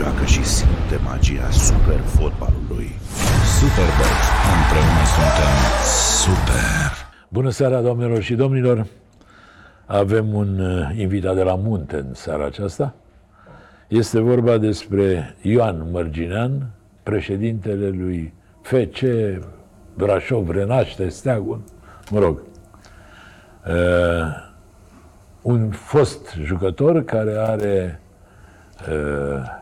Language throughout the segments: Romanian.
joacă și simte magia super fotbalului. Superbox. Împreună suntem Super! Bună seara, doamnelor și domnilor! Avem un uh, invitat de la munte în seara aceasta. Este vorba despre Ioan Mărginean, președintele lui FC Brașov, Renaște, Steagul, mă rog. Uh, un fost jucător care are uh,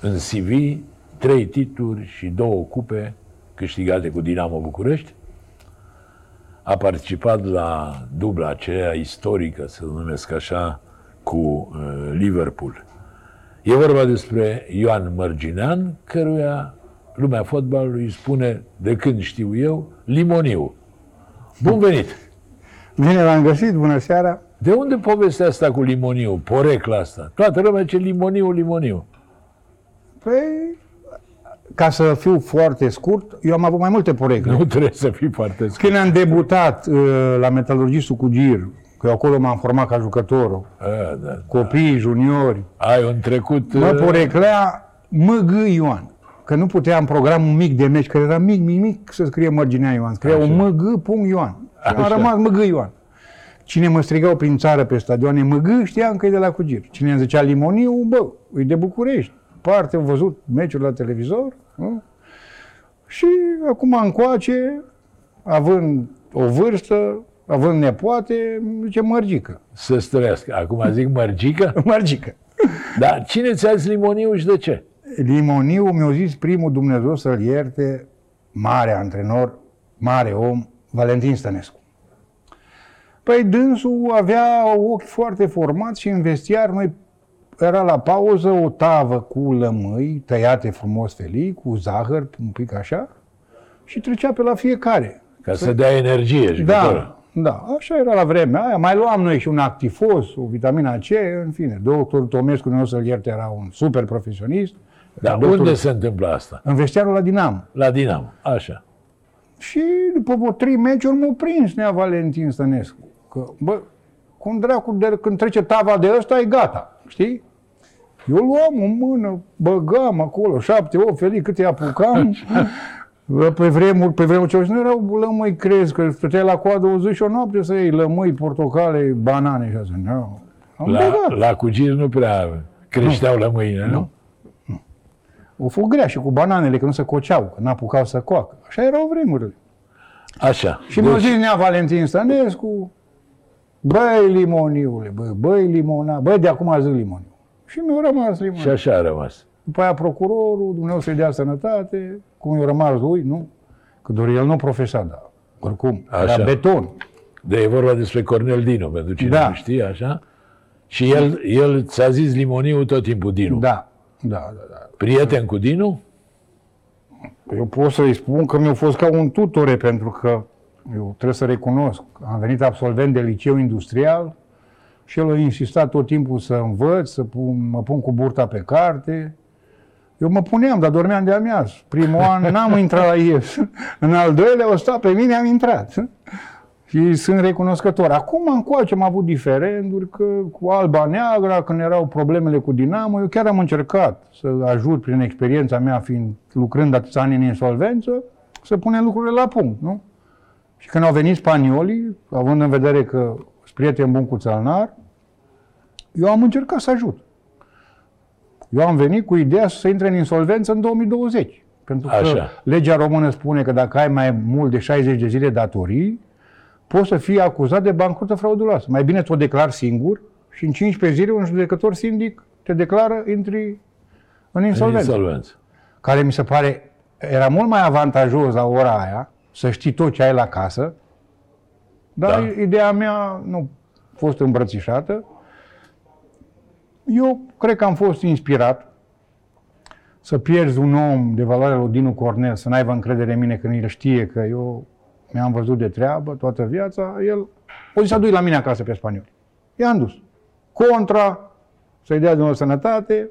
în CV trei titluri și două cupe câștigate cu Dinamo București. A participat la dubla aceea istorică, să numesc așa, cu uh, Liverpool. E vorba despre Ioan Mărginean, căruia lumea fotbalului îi spune, de când știu eu, Limoniu. Bun venit! Bine v-am găsit, bună seara! De unde povestea asta cu Limoniu, porecla asta? Toată lumea ce Limoniu, Limoniu. Păi, ca să fiu foarte scurt, eu am avut mai multe porecle. Nu trebuie să fii foarte scurt. Când am debutat uh, la metalurgistul cu Gir, că eu acolo m-am format ca jucător, A, da. copii, juniori, Ai un trecut... mă uh, poreclea MG Ioan. Că nu puteam programul mic de meci, că era mic, mic, mic să scrie Mărginea Ioan. Scria Așa. un MG. Ioan. Și am Așa. rămas MG Ioan. Cine mă strigau prin țară pe stadioane MG, știam că e de la Cugir. Cine îmi zicea Limoniu, bă, e de București. Parte, am văzut meciuri la televizor. Nu? Și acum încoace, având o vârstă, având nepoate, îmi zice Mărgică. Să străiască. Acum zic mărgică? Mărgică. Dar cine ți-a zis Limoniu și de ce? Limoniu mi-a zis primul Dumnezeu să-l ierte, mare antrenor, mare om, Valentin Stănescu. Păi dânsul avea ochi foarte formați și în vestiar noi era la pauză o tavă cu lămâi tăiate frumos felii, cu zahăr, un pic așa, și trecea pe la fiecare. Ca să dea energie jucătorul. Da, da, așa era la vremea aia. Mai luam noi și un actifos, o vitamina C, în fine. Doctorul Tomescu, nu o să-l ierte, era un super profesionist. Dar Doctorul- unde se întâmplă asta? În vestiarul la Dinam. La Dinamo. Așa. Și după vreo trei meciuri m-a prins Nea Valentin Stănescu. Că, bă, cum dracu, de, când trece tava de ăsta, e gata, știi? Eu luam în mână, băgam acolo, șapte, opt felii, câte apucam. Bă, Pe vremuri, pe vremuri ce nu erau lămâi crezi, că stăteai la coadă o zi și o noapte să iei lămâi, portocale, banane și așa. Nu. Am La, băgat. la Cugir nu prea creșteau la mâine, nu? O fost grea și cu bananele, că nu se coceau, că n-apucau să coacă. Așa erau vremurile. Așa. Și mi-a zis Nea Valentin Stănescu, băi limoniule, bă, băi limona, băi de acum zic limoniu. Și mi-a rămas Și limoniu. așa a rămas. După aia procurorul, Dumnezeu să-i dea sănătate, cum i-a rămas lui, nu? Că doar el nu profesa, dar oricum, Așa. era beton. De e vorba despre Cornel Dinu, pentru cine Da. nu știe, așa. Și el, el ți-a zis Limoniu tot timpul Dinu. Da, da, da, da. Prieten cu Dinu? Eu pot să-i spun că mi-a fost ca un tutore, pentru că eu trebuie să recunosc, am venit absolvent de liceu industrial și el a insistat tot timpul să învăț, să pun, mă pun cu burta pe carte. Eu mă puneam, dar dormeam de amiază. Primul an n-am intrat la el. În al doilea o sta pe mine, am intrat. Și sunt recunoscător. Acum încoace am avut diferenduri, că cu Alba Neagra, când erau problemele cu Dinamo, eu chiar am încercat să ajut prin experiența mea, fiind lucrând atâția ani în insolvență, să punem lucrurile la punct, nu? Și când au venit spaniolii, având în vedere că sunt prieten bun cu Țălnar, eu am încercat să ajut. Eu am venit cu ideea să intre în insolvență în 2020. Pentru că Așa. legea română spune că dacă ai mai mult de 60 de zile datorii, poți să fii acuzat de bancrotă frauduloasă. Mai bine ți-o declar singur și în 15 zile un judecător sindic te declară, intri în În insolvență. insolvență. Care mi se pare, era mult mai avantajos la ora aia, să știi tot ce ai la casă, dar Da. ideea mea nu a fost îmbrățișată. Eu cred că am fost inspirat să pierzi un om de valoare lui Dinu Cornel, să n-aibă încredere în mine când el știe că eu mi-am văzut de treabă toată viața, el o zis adu la mine acasă pe spanioli. I-am dus. Contra, să-i dea Dumnezeu sănătate,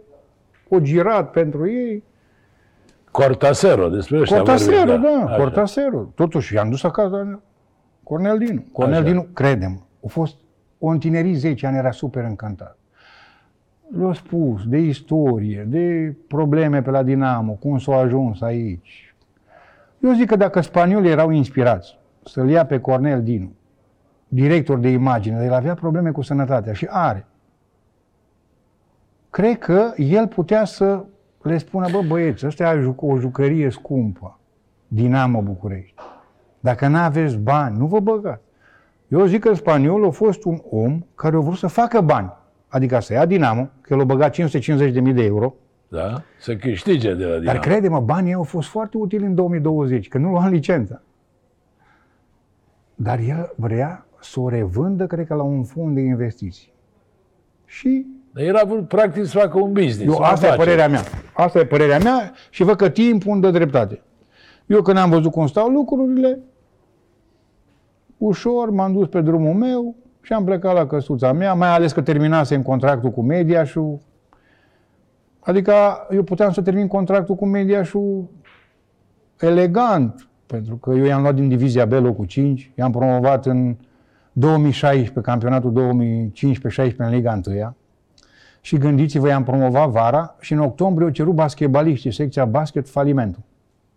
o girat pentru ei, Cortasero, despre ăștia Cortasero, vorbim, da, Așa. Cortasero. Totuși, i-am dus acasă Cornel Dinu. Cornel Așa. Dinu, credem, a fost, o întinerit 10 ani, era super încântat. Le-a spus de istorie, de probleme pe la Dinamo, cum s-au ajuns aici. Eu zic că dacă spaniolii erau inspirați să-l ia pe Cornel Dinu, director de imagine, el avea probleme cu sănătatea și are. Cred că el putea să le spună, bă băieți, ăsta e o jucărie scumpă, Dinamo București. Dacă nu aveți bani, nu vă băgați. Eu zic că spaniolul a fost un om care a vrut să facă bani. Adică să ia Dinamo, că el a băgat 550.000 de euro. Da? Să câștige de la Dinamo. Dar crede-mă, banii au fost foarte utili în 2020, că nu luam licența. Dar el vrea să o revândă, cred că, la un fond de investiții. Și Dar el a vrut practic să facă un business. eu, o asta e afacere. părerea mea. Asta e părerea mea și văd că timpul îmi dă dreptate. Eu când am văzut cum stau lucrurile, ușor m-am dus pe drumul meu și am plecat la căsuța mea, mai ales că terminasem contractul cu Mediașul. Adică eu puteam să termin contractul cu Mediașul elegant, pentru că eu i-am luat din divizia B locul 5, i-am promovat în 2016, campionatul 2015-16 în Liga 1 și gândiți-vă, i-am promovat vara și în octombrie au cerut basketbaliștii, secția basket, falimentul,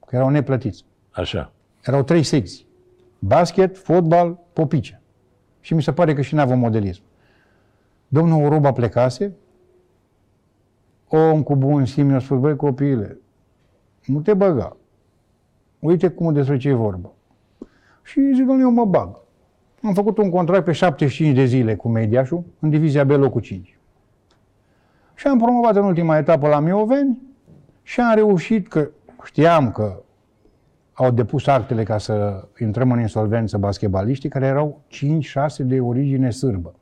că erau neplătiți. Așa. Erau trei secții. Basket, fotbal, popice. Și mi se pare că și n-avea modelism. Domnul Oroba plecase, om cu bun simț mi-a spus, băi copiile, nu te băga. Uite cum despre ce e vorba. Și zic, domnule, eu mă bag. Am făcut un contract pe 75 de zile cu Mediașul, în divizia B locul 5. Și am promovat în ultima etapă la Mioveni și am reușit că știam că au depus actele ca să intrăm în insolvență basketbaliștii care erau 5-6 de origine sârbă.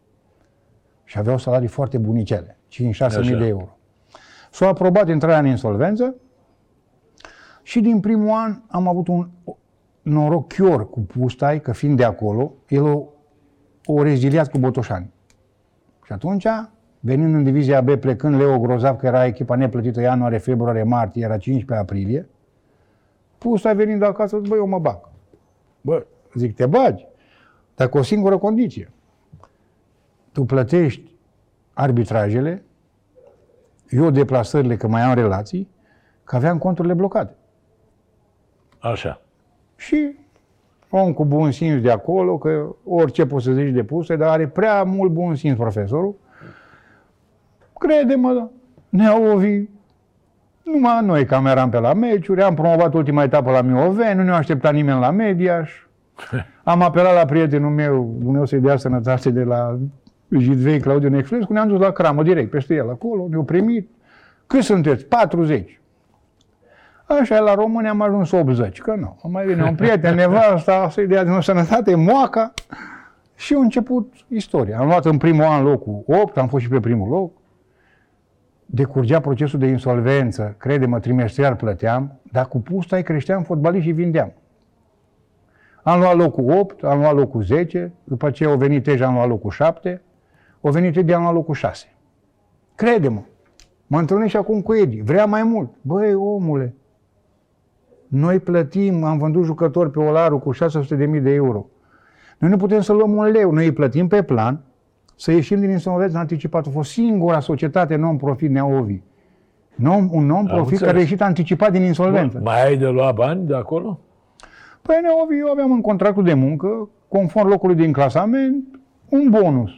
Și aveau salarii foarte bunicele, 5-6 mii Așa. de euro. S-a aprobat intrarea în insolvență și din primul an am avut un noroc chior cu Pustai, că fiind de acolo, el o, o reziliat cu Botoșani. Și atunci, venind în divizia B, plecând Leo Grozav, că era echipa neplătită ianuarie, februarie, martie, era 15 aprilie, Pustai venind acasă, zic, băi, eu mă bag. Bă, zic, te bagi, dar cu o singură condiție. Tu plătești arbitrajele, eu deplasările, că mai am relații, că aveam conturile blocate. Așa. Și om cu bun simț de acolo, că orice poți să zici de puse, dar are prea mult bun simț profesorul. Crede-mă, da. ne-au ovi. Numai noi cam eram pe la meciuri, am promovat ultima etapă la Mioveni, nu ne-a așteptat nimeni la Mediaș. Am apelat la prietenul meu, Dumnezeu să-i dea sănătate de la Jidvei, Claudiu Nexfrescu, ne-am dus la cramă direct, peste el acolo, ne-au primit. Cât sunteți? 40. Așa, la români am ajuns 80, că nu. Mai vine un prieten, nevasta, să-i dea din nou sănătate, moaca. Și a început istoria. Am luat în primul an locul 8, am fost și pe primul loc. Decurgea procesul de insolvență, crede-mă, trimestrial plăteam, dar cu pustai creșteam fotbaliști și vindeam. Am luat locul 8, am luat locul 10, după aceea au venit Teja, am luat locul 7, au venit Edi, am luat locul 6. Crede-mă, mă întâlnesc și acum cu Edi, vrea mai mult. Băi, omule, noi plătim, am vândut jucători pe Olaru cu 600.000 de euro. Noi nu putem să luăm un leu, noi îi plătim pe plan, să ieșim din insolvență anticipat. A fost singura societate non-profit Neovi. Non, un non-profit înțeles. care a ieșit anticipat din insolvență. Mai ai de luat bani de acolo? Păi Neovi, eu aveam în contractul de muncă, conform locului din clasament, un bonus.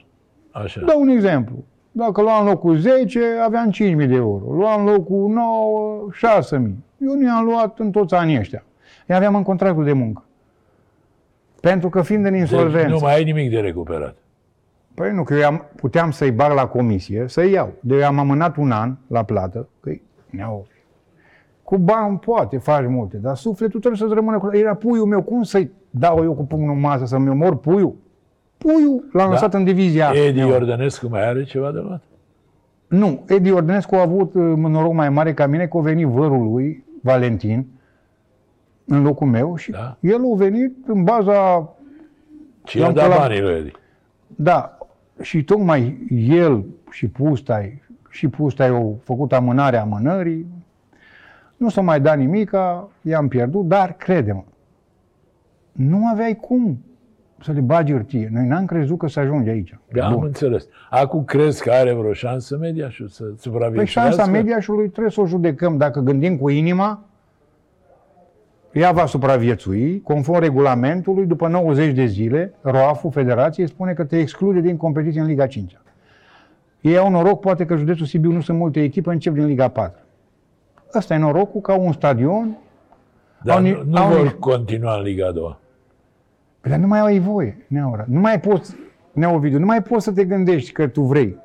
Așa. Dau un exemplu. Dacă luam locul 10, aveam 5.000 de euro. Luam locul 9, 6.000. Eu nu i-am luat în toți anii ăștia. I aveam în contractul de muncă. Pentru că fiind în Deci insolvență. nu mai ai nimic de recuperat. Păi nu, că eu am, puteam să-i bag la comisie, să-i iau. De eu am amânat un an la plată, că ne-au cu bani poate faci multe, dar sufletul trebuie să-ți rămână cu... Era puiul meu, cum să-i dau eu cu pumnul în masă să-mi omor puiul? Puiul l-am Da. lăsat în divizia. Edi Neo. Iordănescu mai are ceva de luat? Nu, Edi Ordenescu a avut uh, noroc mai mare ca mine că a venit vărul lui, Valentin, în locul meu și Da. el a venit în baza Cine a I-am dat dat la- banii lui Edi? Da, și tocmai el și Pustai, și Pustai au făcut amânarea amânării, nu s-a mai dat nimica, i-am pierdut, dar crede-mă, nu aveai cum. să le bagi hârtie. Noi n-am crezut că să ajunge aici. Da, am înțeles. Acum crezi că are vreo șansă Mediașul să Păi supraviețuiască? șansa mediașului trebuie să o judecăm. Dacă gândim cu inima, ea va supraviețui, conform regulamentului, după 90 de zile, ROAF-ul Federației spune că te exclude din competiție în Liga 5 Ei au noroc, poate că județul Sibiu nu sunt multe echipe, încep din Liga 4 Ăsta e norocul, ca un stadion, Dar Au ni- nu, nu au vor ni- continua în Liga a doua. Păi, dar nu mai ai voie, Neaura. Nu mai poți, Neovidiu, nu mai poți să te gândești că tu vrei.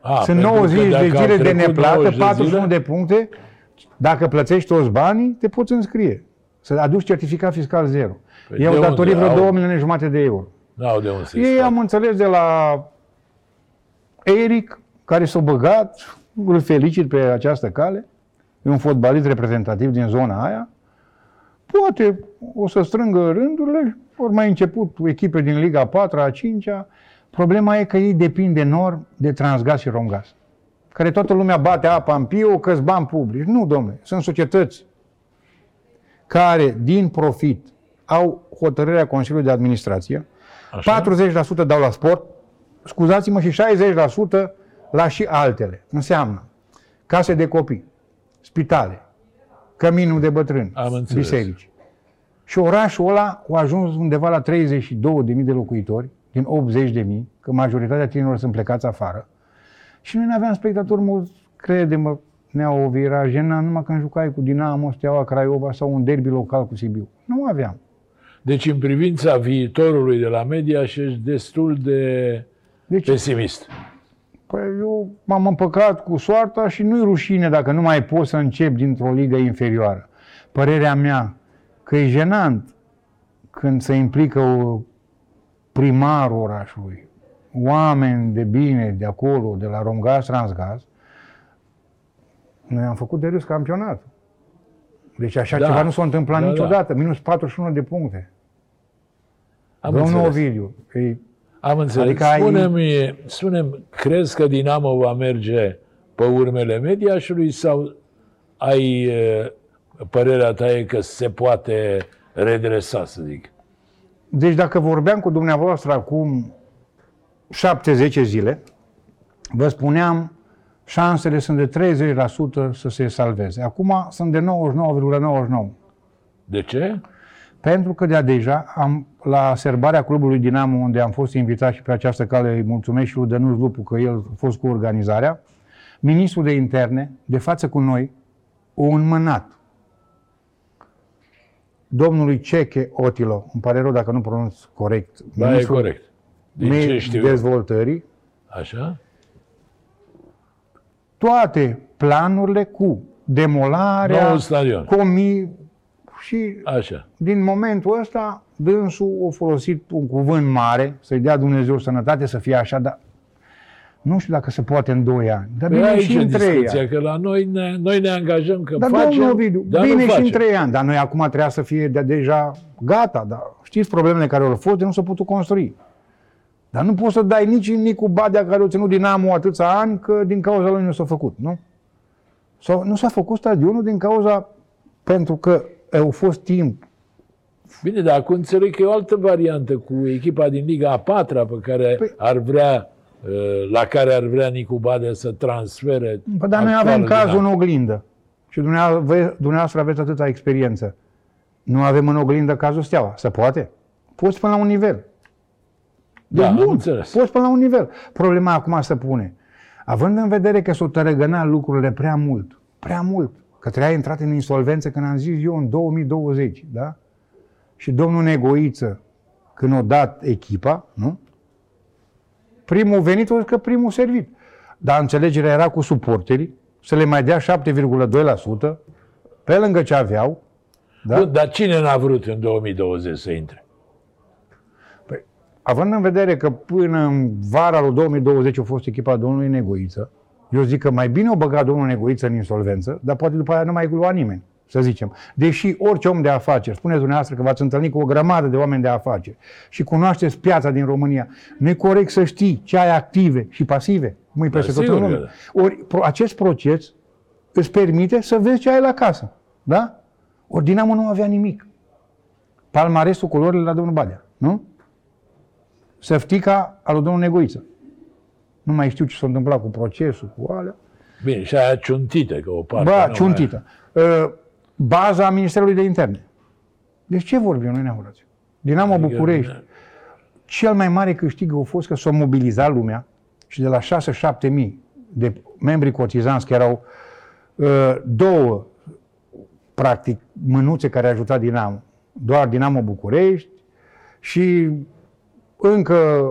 A, Sunt pentru că 90 de dacă au zile de trecut neplată, 90 41 zile, de puncte. Dacă plătești toți banii, te poți înscrie. Să aduci certificat fiscal zero. Păi Ei au de unde? datorii vreo Au- 2 milioane jumate de euro. N-au de unde să Ei am înțeles de la Eric, care s-a băgat, îl felicit pe această cale, e un fotbalist reprezentativ din zona aia, poate o să strângă rândurile, ori mai început echipe din Liga 4 a 5 -a. Problema e că ei depind enorm de Transgaz și Romgaz, care toată lumea bate apa în piu, că bani publici. Nu, domnule, sunt societăți care, din profit, au hotărârea Consiliului de Administrație, Așa? 40% dau la sport, scuzați-mă, și 60% la și altele. Înseamnă case de copii, spitale, căminul de bătrâni, Am înțeles. biserici. Și orașul ăla a ajuns undeva la 32.000 de locuitori, din 80.000, că majoritatea tinerilor sunt plecați afară. Și noi nu aveam spectatori mulți, crede-mă, Nea Ovi, era jenant numai când jucai cu Dinamo, Steaua Craiova sau un derby local cu Sibiu. Nu aveam. Deci în privința viitorului de la media și ești destul de Deci, pesimist. Păi eu m-am împăcat cu soarta și nu-i rușine dacă nu mai pot să încep dintr-o ligă inferioară. Părerea mea că e jenant când se implică o primarul orașului, oameni de bine de acolo, de la Romgaz, Transgaz, noi am făcut de râs campionatul. Deci așa Da. ceva nu s-a întâmplat Da, da. niciodată. Minus 41 de puncte. Am Domnul înțeles. Ovidiu, e Am înțeles. Adică ai- Spune-mi, spune crezi că Dinamo va merge pe urmele Mediașului sau ai e, părerea ta e că se poate redresa, să zic? Deci dacă vorbeam cu dumneavoastră acum 7-10 zile, vă spuneam, șansele sunt de 30% să se salveze. Acum sunt de 99,99%. De ce? Pentru că de deja am, la serbarea clubului Dinamo, unde am fost invitat și pe această cale îi mulțumesc și lui Dănuț Lupu că el a fost cu organizarea, ministrul de interne, de față cu noi, o înmânat domnului Ceche Otilo, îmi pare rău dacă nu pronunț corect, Da, e ministrul corect. Din ce Me- știu eu. dezvoltării, Așa? Toate planurile cu demolarea, Noul stadion. comi și Așa. din momentul ăsta dânsul a folosit un cuvânt mare, să-i dea Dumnezeu sănătate, să fie așa, dar nu știu dacă se poate în 2 ani. Dar Păi bine aici și e în 3 discuția, ani. că la noi ne, noi ne angajăm că Dar facem, domnul Ovidiu, dar bine nu și facem. în 3 ani, dar noi acum trebuia să fie de deja gata, dar știți problemele care au fost, de nu s-au putut construi. Dar nu poți să dai nici în Nicu Badea care a ținut Dinamo atâția ani, că din cauza lui nu s-a făcut, nu? Sau, nu s-a făcut stadionul din cauza, pentru că au fost timp Bine, dar acum înțeleg că e o altă variantă cu echipa din Liga a patra pe care Păi- ar vrea, uh, la care ar vrea Nicu Badea să transfere. Păi, dar noi actualul avem cazul în Dinamo. oglindă. Și dumneavoastră, dumneavoastră aveți atâta experiență. Nu avem în oglindă cazul Steaua. Se poate? Poți până la un nivel. Deci Da, am bun, înțeles. poți până la un nivel. Problema acum se pune. Având în vedere că s-au tărăgănat lucrurile prea mult, prea mult, că trebuia intrat în insolvență, când am zis eu, în 2020, da? Și domnul Negoiță, când a dat echipa, nu? Primul venit, o zis că primul servit. Dar înțelegerea era cu suporterii, să le mai dea 7,2%, pe lângă ce aveau, da? Bun, dar cine n-a vrut în 2020 să intre? Păi, având în vedere că până în vara lui 2020 a fost echipa domnului Negoiță, eu zic că mai bine o băga domnul Negoiță în insolvență, dar poate după aia nu mai lua nimeni, să zicem. Deși orice om de afaceri, spuneți dumneavoastră că v-ați întâlnit cu o grămadă de oameni de afaceri și cunoașteți piața din România, nu e corect să știi ce ai active și pasive, cum e peste tot în sigur lume. că da. Ori pro- acest proces îți permite să vezi ce ai la casă. Da? Ori Dinamo nu avea nimic. Palmaresul culorile la domnul Badea, nu? Săftica al lui domnul Negoiță. Nu mai știu ce s-a întâmplat cu procesul, cu alea. Bine, și aia ciuntită, că o parte... Ba, nu ciuntită. Uh, Baza Ministerului de Interne. Deci ce vorbim noi neapărat? Dinamo Adică, București. Cel mai mare câștig a fost că s-a mobilizat lumea și de la 6-7 mii de membri cotizanți, că erau uh, două, practic, mânuțe care ajuta Dinamo. Doar Dinamo București și încă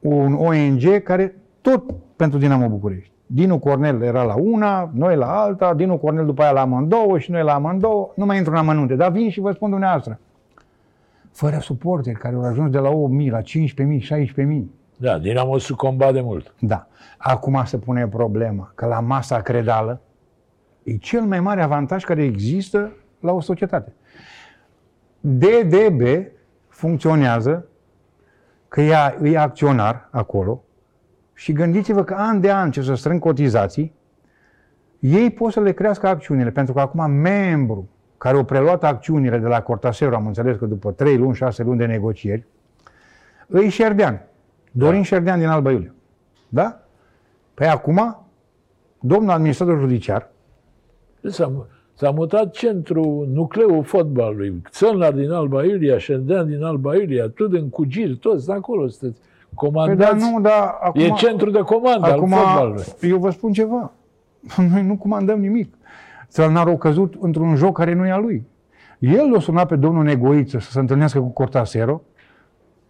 un ONG care tot pentru Dinamo București. Dinu Cornel era la una, noi la alta, Dinu Cornel după aia la amândouă și noi la amândouă. Nu mai intru în amănunte, dar vin și vă spun dumneavoastră. Fără suporteri care au ajuns de la 8.000 la 15.000, 16.000. Da, Dinamo sucomba de mult. Da. Acum se pune problema că la masa credală e cel mai mare avantaj care există la o societate. DDB funcționează că ea e acționar acolo și gândiți-vă că an de an ce să strâng cotizații, ei pot să le crească acțiunile, pentru că acum membru care au preluat acțiunile de la Cortasero, am înțeles că după 3 luni, 6 luni de negocieri, îi Șerdean. Dorin da. Șerdean din Alba Iulia. Da? Păi acum, domnul administrator judiciar, S-a, s-a mutat centrul, nucleul fotbalului. Țălnar din Alba Iulia, Șerdean din Alba Iulia, tu din Cugir, toți de acolo sunteți. păi dar Comandați. nu, dar acum, e centru de comandă acum, al fotbalului. eu vă spun ceva. Noi nu comandăm nimic. Țălnarul a căzut într-un joc care nu e a lui. El l-a sunat pe domnul Negoiță să se întâlnească cu Cortasero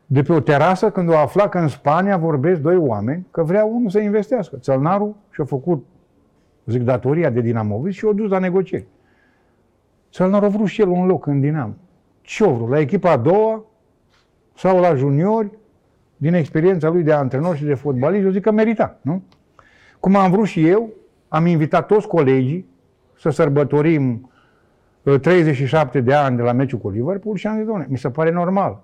de pe o terasă când o afla că în Spania vorbesc doi oameni că vrea unul să investească. Țălnarul și-a făcut, zic, datoria de dinamovist și o dus la negocieri. Țălnarul a vrut și el un loc în Dinamo. Ce-o vrut? La echipa a doua sau la juniori, din experiența lui de antrenor și de fotbalist, eu zic că merita, nu? Cum am vrut și eu, am invitat toți colegii să sărbătorim uh, 37 de ani de la meciul cu Liverpool și am zis, doamne, mi se pare normal.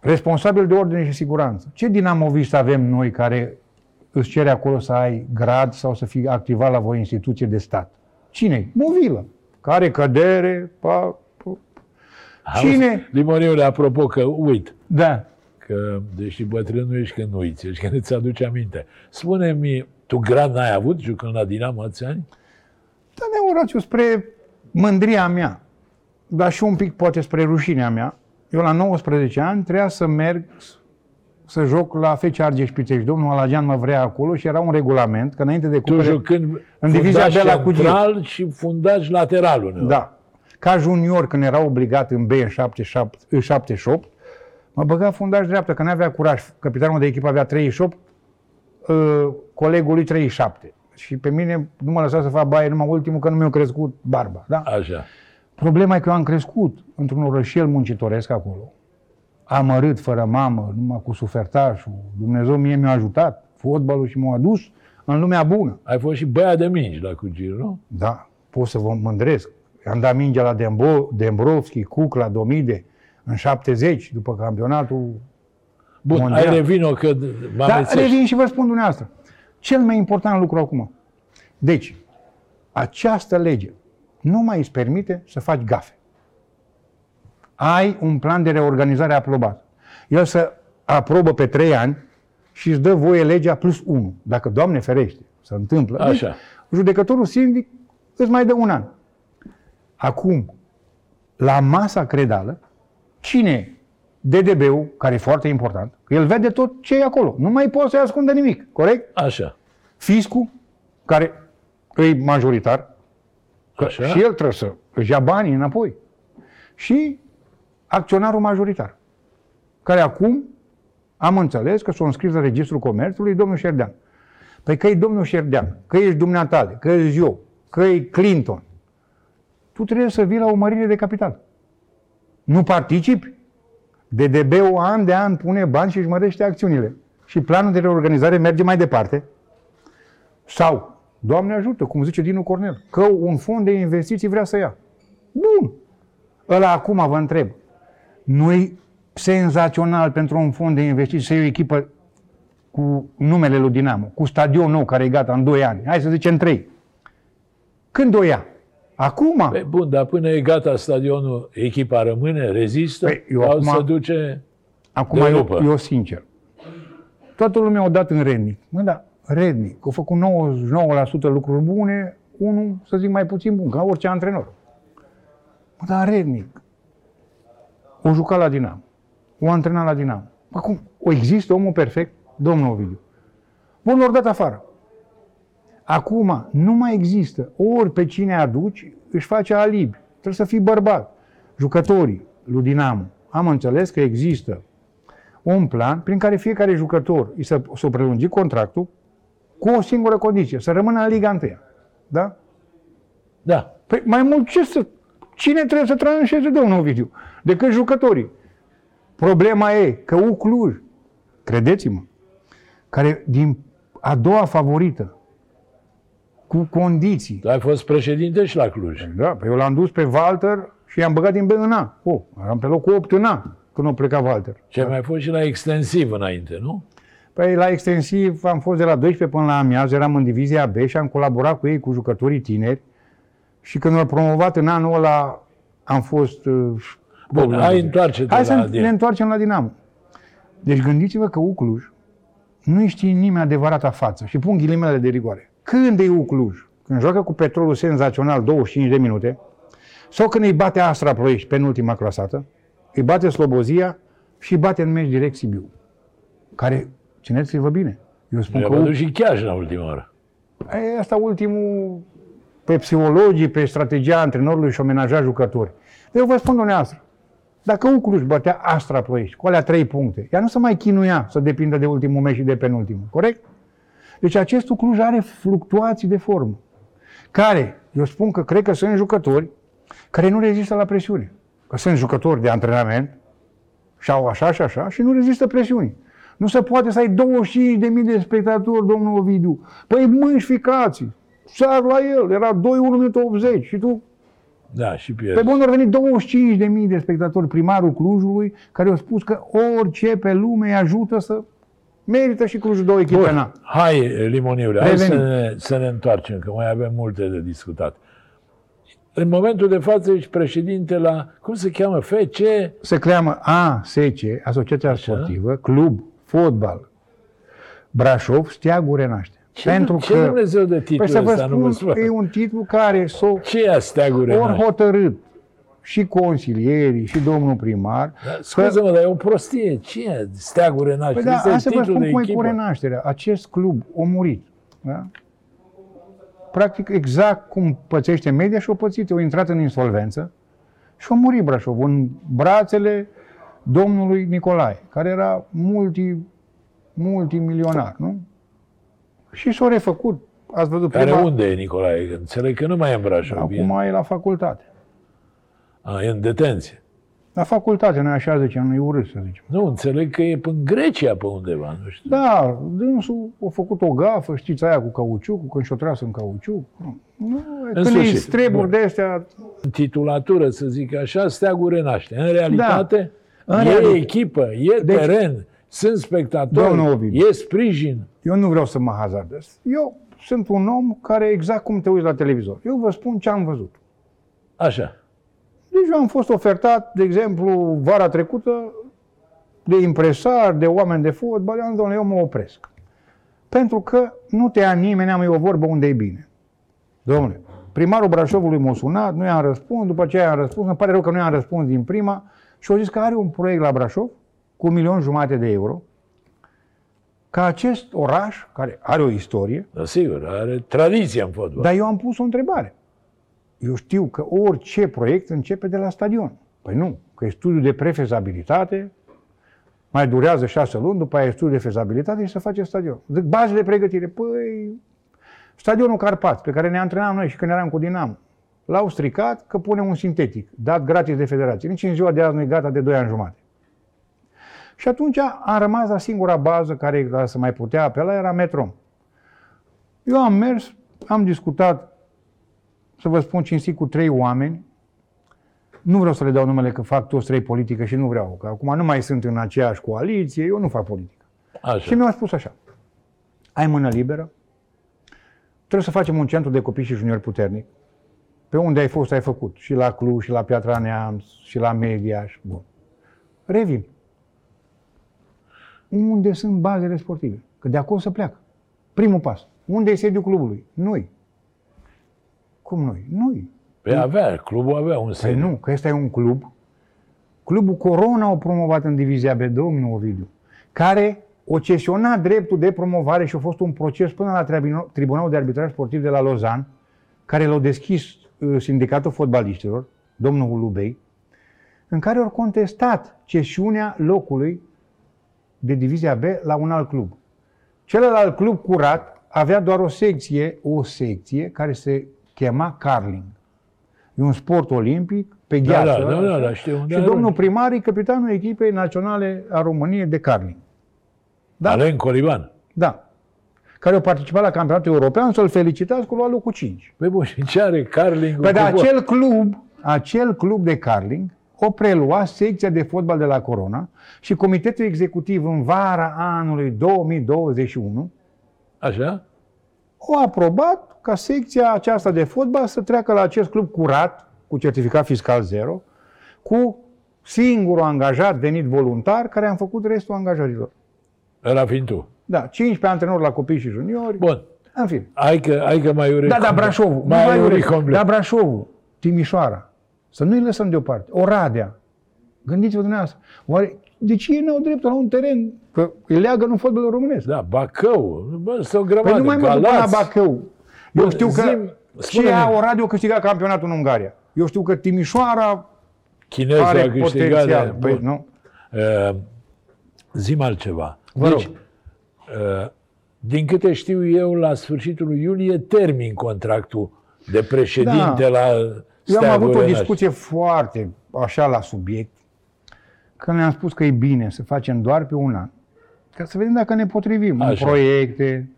Responsabil de ordine și siguranță. Ce dinamovist avem noi care îți cere acolo să ai grad sau să fii activat la o instituție de stat? Cine? Movilă. Care cădere, pa, pa. Cine? Limoniule, apropo că uit, Da. că deși bătrân nu ești când uiți, ești când îți aduce aminte. Spune-mi, tu grad n-ai avut jucând la Dinamo ați ani? Dar ne Orațiu, spre mândria mea, dar și un pic poate spre rușinea mea, eu la 19 ani trebuia să merg să joc la FC Argeș Pitești. Domnul Alagean mă vrea acolo și era un regulament că înainte de Tu cupă... jucând în divizia fundaș B la Cugir. central și fundaș lateral uneori. Da. Ca junior, când era obligat în B în 77, în 78, mă băga fundaș dreaptă, că nu avea curaj. Capitanul de echipă avea 38, uh, colegul lui 37. Și pe mine nu mă lăsa să fac baie numai ultimul, că nu mi-a crescut barba. Da? Așa. Problema e că eu am crescut într-un orășel muncitoresc acolo. Amărât, fără mamă, numai cu sufertașul. Dumnezeu mie mi-a ajutat, fotbalul și m-a adus în lumea bună. Ai fost și băiat de mingi la Cugir, nu? Da, pot să vă mândresc. Am dat mingea la Dembo, Dembrovski, Cucla, Domide, în 70, după campionatul Bun, mondial. ai revin-o că mă Dar amețești. revin și vă spun dumneavoastră. Cel mai important lucru acum. Deci, această lege nu mai îți permite să faci gafe. Ai un plan de reorganizare aprobat. El să aprobă pe trei ani și îți dă voie legea plus 1. Dacă, Doamne ferește, se întâmplă. Așa. Deci, judecătorul sindic îți mai dă un an. Acum, la masa credală, cine e? DDB-ul, care e foarte important, că el vede tot ce e acolo. Nu mai poate să-i ascundă nimic, corect? Așa. Fiscul, care e majoritar, că Așa. și el trebuie să își ia banii înapoi. Și acționarul majoritar, care acum am înțeles că s-a înscris la Registrul Comerțului domnul Șerdean. Păi că e domnul Șerdean, că ești dumneatale, că ești eu, că e Clinton, tu trebuie să vii la o mărire de capital. Nu participi? DDB-ul an de an pune bani și își mărește acțiunile. Și planul de reorganizare merge mai departe. Sau, Doamne ajută, cum zice Dinu Cornel, că un fond de investiții vrea să ia. Bun. Ăla acum vă întreb. Nu-i senzațional pentru un fond de investiții să iei o echipă cu numele lui Dinamo, cu stadion nou care e gata în 2 ani. Hai să zicem 3. Când o ia? Acum? Păi, bun, dar până e gata stadionul, echipa rămâne, rezistă? Păi, eu sau acum- se duce... Acum, De eu, lupă. eu sincer, toată lumea a dat în rednic. Mă, da, rednic, că a făcut 99% lucruri bune, unul, să zic, mai puțin bun, ca orice antrenor. Mă, da, rednic. O jucat la Dinamo. O antrenat la Dinamo. Acum, o există omul perfect? Domnul Ovidiu. Bun, l-au dat afară. Acum, nu mai există. Ori pe cine aduci, își face alibi. Trebuie să fii bărbat. Jucătorii lui Dinamo. Am înțeles că există un plan prin care fiecare jucător îi să, să prelungi contractul cu o singură condiție, să rămână în Liga 1. Da? Da. Păi mai mult ce să... Cine trebuie să tranșeze, domnul Ovidiu? Decât jucătorii. Problema e că U Cluj, credeți-mă, care din a doua favorită, cu condiții, Tu ai fost președinte și la Cluj. da, pe eu l-am dus pe Walter și i-am băgat din B în A. Oh, eram pe locul 8 în A, când a plecat Walter. Și ai mai fost și la extensiv înainte, nu? Păi la extensiv am fost de la 12 până la amiază, eram în divizia B și am colaborat cu ei, cu jucătorii tineri. Și când au promovat în anul ăla, am fost... uh, Bun, Bun, hai întoarce-te Hai la să Dinamo. ne întoarcem la Dinamo. Deci gândiți-vă că Ucluj nu știe nimeni adevărata față și pun ghilimele de rigoare. Când e Ucluj? Când joacă cu petrolul senzațional 25 de minute sau când îi bate Astra Ploiești, penultima clasată, îi bate Slobozia și îi bate în meci direct Sibiu. Care, țineți-vă bine, eu spun Le-a că văzut și chiar la ultima oră. E asta ultimul pe psihologii, pe strategia antrenorului și omenaja jucători. Eu vă spun dumneavoastră, dacă un Cluj bătea Astra Ploiești cu alea trei puncte, ea nu se mai chinuia să depindă de ultimul meci și de penultimul, corect? Deci acest Cluj are fluctuații de formă, care, eu spun că cred că sunt jucători care nu rezistă la presiune. Că sunt jucători de antrenament și au așa și așa și nu rezistă presiunii. Nu se poate să ai 25.000 de spectatori, domnul Ovidiu. Păi mânci ficați. Sar la el, era 2-1 minutul 80 și tu... Da, și Pe pierzi. bun, au venit 25.000 de spectatori, primarul Clujului, care au spus că orice pe lume îi ajută să merită și Clujul două echipe în A. Bun, hai, Limoniule, hai să Revenim. ne, să ne întoarcem, că mai avem multe de discutat. În momentul de față ești președinte la, cum se cheamă, FC? Se cheamă ASC, Asociația Sportivă, Club, Fotbal, Brașov, Steagul Renaște. Ce, Pentru ce că... Dumnezeu de titlul Păi să vă ăsta, nu mă spun, spune. e un titlu care s-o Ce e steagul ori Renaște? hotărât și consilierii și domnul primar. Da, Scuze-mă, dar e o prostie. Ce e steagul Renaște? Păi da, Ăsta e hai să vă titlul spun de cum e cu echipă. renașterea. Acest club a murit. Da? Practic exact cum pățește media și-o pățit. O intrat în insolvență și a murit Brașov în brațele domnului Nicolae, care era multi, multimilionar, nu? Și s-a refăcut. Ați văzut Care prima- unde e Nicolae? Că Înțeleg că nu mai e în Brașov. Acum E, e la facultate. a, e în detenție. La facultate, noi așa zicem, nu e urât să zicem. Nu, înțeleg că e în Grecia pe undeva, nu știu. Da, dânsul a făcut o gafă, știți aia cu cauciuc, când și-o tras în cauciuc. Nu, nu când sfârșit. îi treburi Bun. de astea, În titulatură, să zic așa, steagul Renaște. În realitate, Da. În e reali- echipă, e Deci- teren, sunt spectatori, Domnul Ovidiu. e sprijin. eu nu vreau să mă hazardez. Eu sunt un om care exact cum te uiți la televizor. Eu vă spun ce am văzut. Așa. Deci eu am fost ofertat, de exemplu, vara trecută, de impresari, de oameni de fotbal, eu am zis, "Domnule, eu mă opresc. Pentru că nu te ia nimeni, am eu o vorbă unde e bine. Domnule, primarul Brașovului m-a sunat, nu i-am răspuns, după aceea i-am răspuns, îmi pare rău că nu i-am răspuns din prima și au zis că are un proiect la Brașov cu un milion jumate de euro, ca acest oraș, care are o istorie, Da, sigur, are tradiție în fotbal. dar eu am pus o întrebare. Eu știu că orice proiect începe de la stadion. Păi nu, că e studiu de prefezabilitate, mai durează șase luni, după aia e studiu de fezabilitate și se face stadion. Zic, bază de pregătire. Păi, stadionul Carpați, pe care ne antrenam noi și când eram cu Dinamo, l-au stricat că pune un sintetic, dat gratis de federație. Nici în ziua de azi nu e gata de 2 ani jumate. Și atunci am rămas la singura bază care la să mai putea apela era Metrom. Eu am mers, am discutat, să vă spun cinstit, cu trei oameni. Nu vreau să le dau numele că fac toți trei politică și nu vreau, că acum nu mai sunt în aceeași coaliție, eu nu fac politică. Așa. Și mi-au spus așa, ai mână liberă, trebuie să facem un centru de copii și juniori puternic, pe unde ai fost, ai făcut, și la Cluj, și la Piatra Neamț, și la Mediaș, bun. Revin. Unde sunt bazele sportive. Că de acolo să pleacă. Primul pas. Unde e sediul clubului? Noi. Cum noi? Noi. Păi avea, clubul avea un Păi sediu. nu, că ăsta e un club. Clubul Corona au promovat în divizia B, domnul Ovidiu, care o cesionat dreptul de promovare și a fost un proces până la tribunal- Tribunalul de Arbitraj Sportiv de la Lozan, care l-a deschis uh, sindicatul fotbaliștilor, domnul Lubei, în care au contestat cesiunea locului de divizia B la un alt club. Celălalt club curat avea doar o secție, o secție care se chema curling. E un sport olimpic pe Da, gheață. da, da, da, da, știu. Și Da, domnul primar e capitanul echipei naționale a României de curling. da. Alen Coliban. Da. Care a participat la campionatul european, să-l felicitați că a luat locul 5. Păi bun, și ce are curling Păi de acel club, acel club de curling, o prelua secția de fotbal de la Corona și comitetul executiv în vara anului 2021 Așa? o aprobat ca secția aceasta de fotbal să treacă la acest club curat, cu certificat fiscal zero, cu singurul angajat venit voluntar, care am făcut restul angajărilor. Ăla fiind tu. Da, 15 antrenori la copii și juniori. Bun. În fine. Hai că, hai că mai uri Da, da, Brașovul. Mai Mai uri uri, complet. da, Brașovul, Timișoara. Să nu-i lăsăm deoparte. Oradea. Gândiți-vă dumneavoastră. Oare de ce ei n-au dreptul la un teren? Că îi leagă în fotbalul românesc. Da, Bacău. Bă, sunt o grămadă. Păi nu mai mă duc până la Galați. Bacău. Eu știu că Zi-mi, și spune-mi. ea Oradea a câștigat campionatul în Ungaria. Eu știu că Timișoara Chinezul a are câștigat. potențial. de- Păi, Bun. nu? Uh, zi altceva. Vă deci, rog. uh, din câte știu eu, la sfârșitul lui iulie termin contractul de președinte Da. la Eu am Steagul avut o Renaș. discuție foarte așa la subiect, că ne-am spus că e bine să facem doar pe un an, ca să vedem dacă ne potrivim în Așa. proiecte,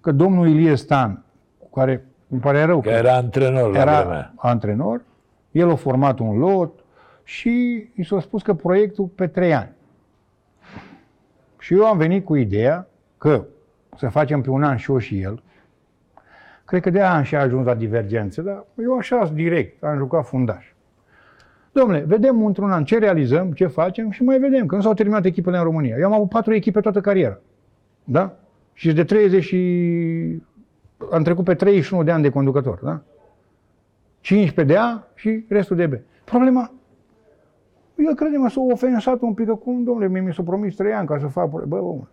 că domnul Ilie Stan, cu care îmi pare rău Că era antrenor la era vremea. antrenor, el a format un lot și i s-a spus că proiectul pe trei ani. Și eu am venit cu ideea că să facem pe un an și eu și el. Cred că de aia am și ajuns la divergențe, dar eu așa direct, am jucat fundaș. Domnule, vedem într-un an ce realizăm, ce facem și mai vedem, că nu s-au terminat echipele în România. Eu am avut patru echipe toată cariera. Da? Și de 30 și... Am trecut pe 31 de ani de conducător, da? 15 de A și restul de B. Problema, el crede mă s-a ofensat un pic, că cum, domnule, mie mi s-a promis 3 ani ca să fac, proiect. bă, omule,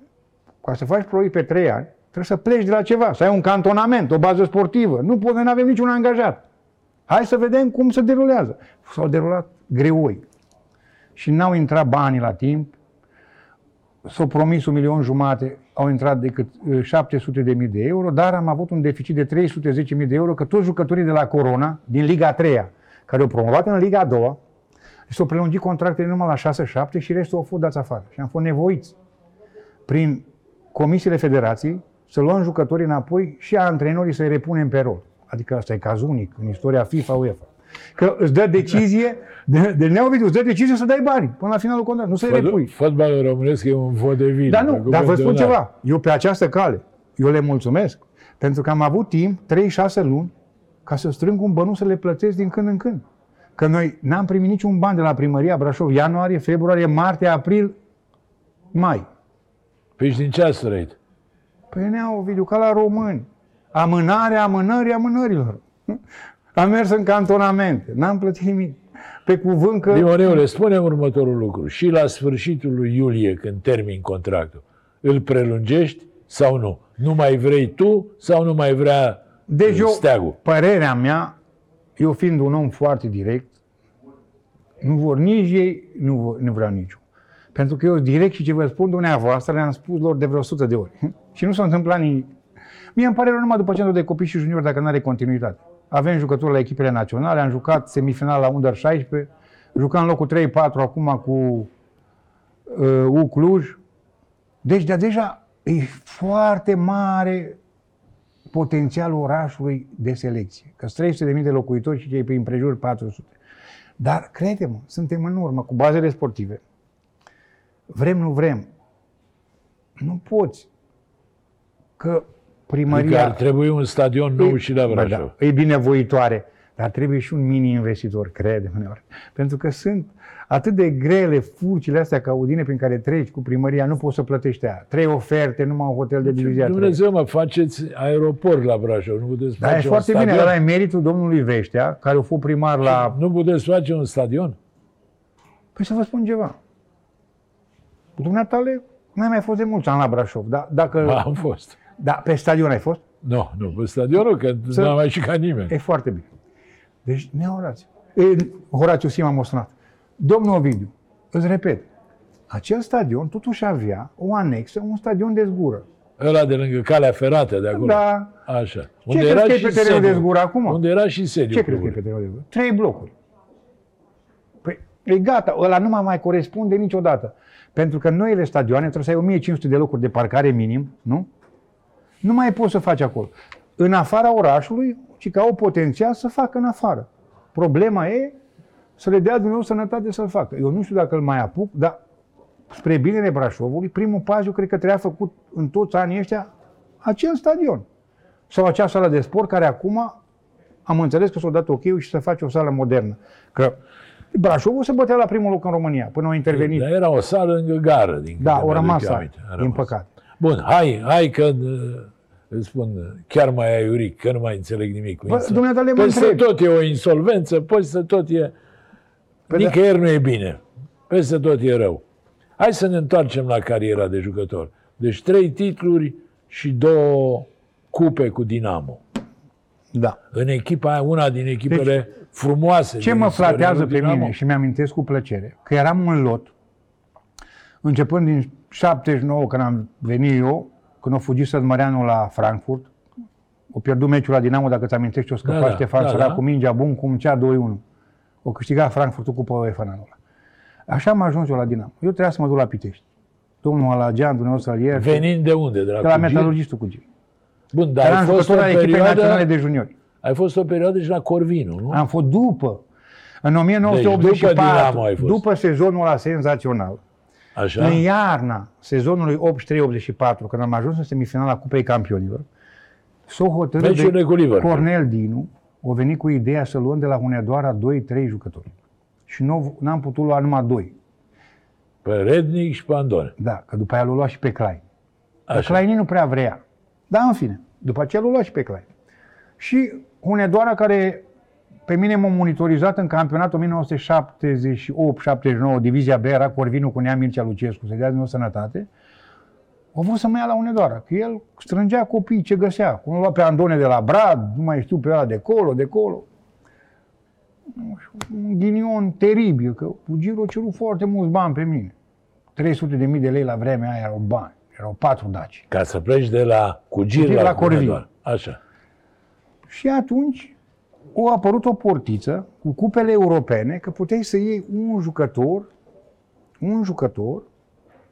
ca să faci proiect pe 3 ani, trebuie să pleci de la ceva, să ai un cantonament, o bază sportivă. Nu pot, noi nu avem niciun angajat. Hai să vedem cum se derulează. S-au derulat greoi. Și n-au intrat banii la timp, s-au promis un milion jumate, au intrat decât 700 de mii de euro, dar am avut un deficit de 310 mii de euro, că toți jucătorii de la Corona, din Liga a 3 care au promovat în Liga a 2 s-au prelungit contractele numai la 6-7 și restul au fost dați afară. Și am fost nevoiți prin comisiile federației să luăm jucătorii înapoi și antrenorii să-i repunem pe rol. Adică asta e caz unic în istoria FIFA UEFA. Că îți dă decizie, de, de neovidiu, îți dă decizie să dai bani până la finalul contractului, nu să-i repui. Fotbalul românesc e un vodevil. Dar nu, făcut dar vă pentru spun un an. ceva. Eu pe această cale, eu le mulțumesc. Pentru că am avut timp, 3-6 luni, ca să strâng un bănuț să le plătesc din când în când. Că noi n-am primit niciun ban de la primăria Brașov, ianuarie, februarie, martie, april, mai. Păi și din ce ați trăit? Păi ne-au video ca la români. Amânare, amânări, amânărilor. Am mers în cantonamente, n-am plătit nimic. Pe cuvânt că... Dioneule, spune următorul lucru. Și la sfârșitul lui iulie, când termin contractul, îl prelungești sau nu? Nu mai vrei tu sau nu mai vrea Deci eu, steagul? părerea mea, eu fiind un om foarte direct, nu vor nici ei, nu, vor, nu vreau nici eu. Pentru că eu direct și ce vă spun dumneavoastră le-am spus lor de vreo 100 de ori. și nu s-a întâmplat nimic. Mie îmi pare rău numai după centru de copii și juniori dacă nu are continuitate. Avem jucători la echipele naționale, am jucat semifinal la Under 16, jucam locul 3-4 acum cu uh, U Cluj. Deci de deja e foarte mare potențialul orașului de selecție. Că 300.000 de locuitori și cei prin prejur 400. Dar, crede-mă, suntem în urmă cu bazele sportive. Vrem, nu vrem. Nu poți. Că primăria... Adică ar trebui un stadion nou E- și la Bă, Brașov. da, e binevoitoare. Dar trebuie și un mini-investitor, crede uneori. Pentru că sunt atât de grele furcile astea caudine prin care treci cu primăria, nu poți să plătești aia. Trei oferte, numai un hotel de divizia trei. Dumnezeu mă, faceți aeroport la Brașov, nu puteți Dar face e un foarte bine, stadion? ăla e meritul domnului Veștea, care a fost primar la... Nu puteți face un stadion? Păi să vă spun ceva. Dumneatale, n-ai mai fost de mulți ani la Brașov, da? Dacă... Ba, am fost. Da, pe stadion ai fost? Nu, nu, pe stadionul, că Să- nu am mai și ca nimeni. E foarte bine. Deci, ne Horațiu. E, Horațiu Sima m-a sunat. Domnul Ovidiu, îți repet, acel stadion totuși avea o anexă, un stadion de zgură. Ăla de lângă calea ferată de acolo. Da. Așa. Ce crezi că e pe terenul de zgură acum? Unde era și sediul Ce crezi că e clubului. pe terenul de zgură? Trei blocuri. Păi, e gata, ăla nu mai mai corespunde niciodată. Pentru că în noile stadioane trebuie să ai 1500 de locuri de parcare minim, nu? Nu mai poți să faci acolo. În afara orașului, ci că au potențial să facă în afară. Problema e să le dea Dumnezeu sănătate să-l facă. Eu nu știu dacă îl mai apuc, dar spre binele Brașovului, primul pas eu cred că trebuia făcut în toți anii ăștia acel stadion. Sau acea sală de sport care acum am înțeles că s-a dat ok și să face o sală modernă. Că Brașovul se bătea la primul loc în România până au intervenit. Dar era o sală lângă gară, din Da, câte o mi-aduc rămas eu sală, aminte. A din rămas. păcate. Bun, hai, hai că uh, îți spun, uh, chiar mai aiuric, că nu mai înțeleg nimic cu Bă, insol- dumneavoastră le mă Peste întreb. tot e o insolvență, peste tot e... Păi Nicăieri nu e bine. Peste tot e rău. Hai să ne întoarcem la cariera de jucător. Deci trei titluri și două cupe cu Dinamo. Da. În echipa aia, una din echipele frumoase. Ce din mă istoria flatează lui pe Dinamo. mine și mi-amintesc cu plăcere, că eram un lot, începând din 79, când am venit eu, când a fugit Sădmăreanu la Frankfurt, o pierdut meciul la Dinamo, dacă ți amintești, o scăpa Da, da, Ștefan da, Sărac da. cu mingea bun, cum cea 2-1. O câștigat Frankfurtul cu UEFA în anul ăla. Așa am ajuns eu la Dinamo. Eu trebuia să mă duc la Pitești. Domnul Alagean, Dumnezeu să-l ierte, Venind de unde? De la, de la Cugin? metalurgistul cu Gil. Bun, dar Eram ai fost, o jucător al echipei naționale perioadă, de juniori. ai fost o perioadă și la Corvinu, nu? Am fost după. În Deci, după 1984, Dinamo ai fost. după sezonul ăla senzațional, Așa? în iarna sezonului 83-84, când am ajuns în semifinala Cupei Campionilor, s-o hotărât Meciurile de cu Liverpool. Cornel Dinu, o venit cu ideea să luăm de la Hunedoara 2-3 jucători. Și nu n-am putut lua numai 2. Pe Rednic și pe Andone. Da, că după aia l-a luat și pe Klein. Dar Așa. Klein nu prea vrea. Dar în fine, după aceea l-a luat și pe Klein. Și Hunedoara care pe mine m-a monitorizat în campionatul 1978-79, divizia B, era Corvinu cu Nea Mircea Lucescu, să dea din sănătate, a vrut să mă ia la Hunedoara, că el strângea copiii ce găsea. Cum lua pe Andone de la Brad, nu mai știu pe ăla de colo, de colo. Nu știu, Un ghinion teribil, că Giro a cerut foarte mulți bani pe mine. 300 de mii de lei la vremea aia erau bani. Erau patru daci. Ca să pleci de la Cugir Cugir la, la Corvin. Hunedoara. Așa. Și atunci a apărut o portiță cu cupele europene, că puteai să iei un jucător, un jucător,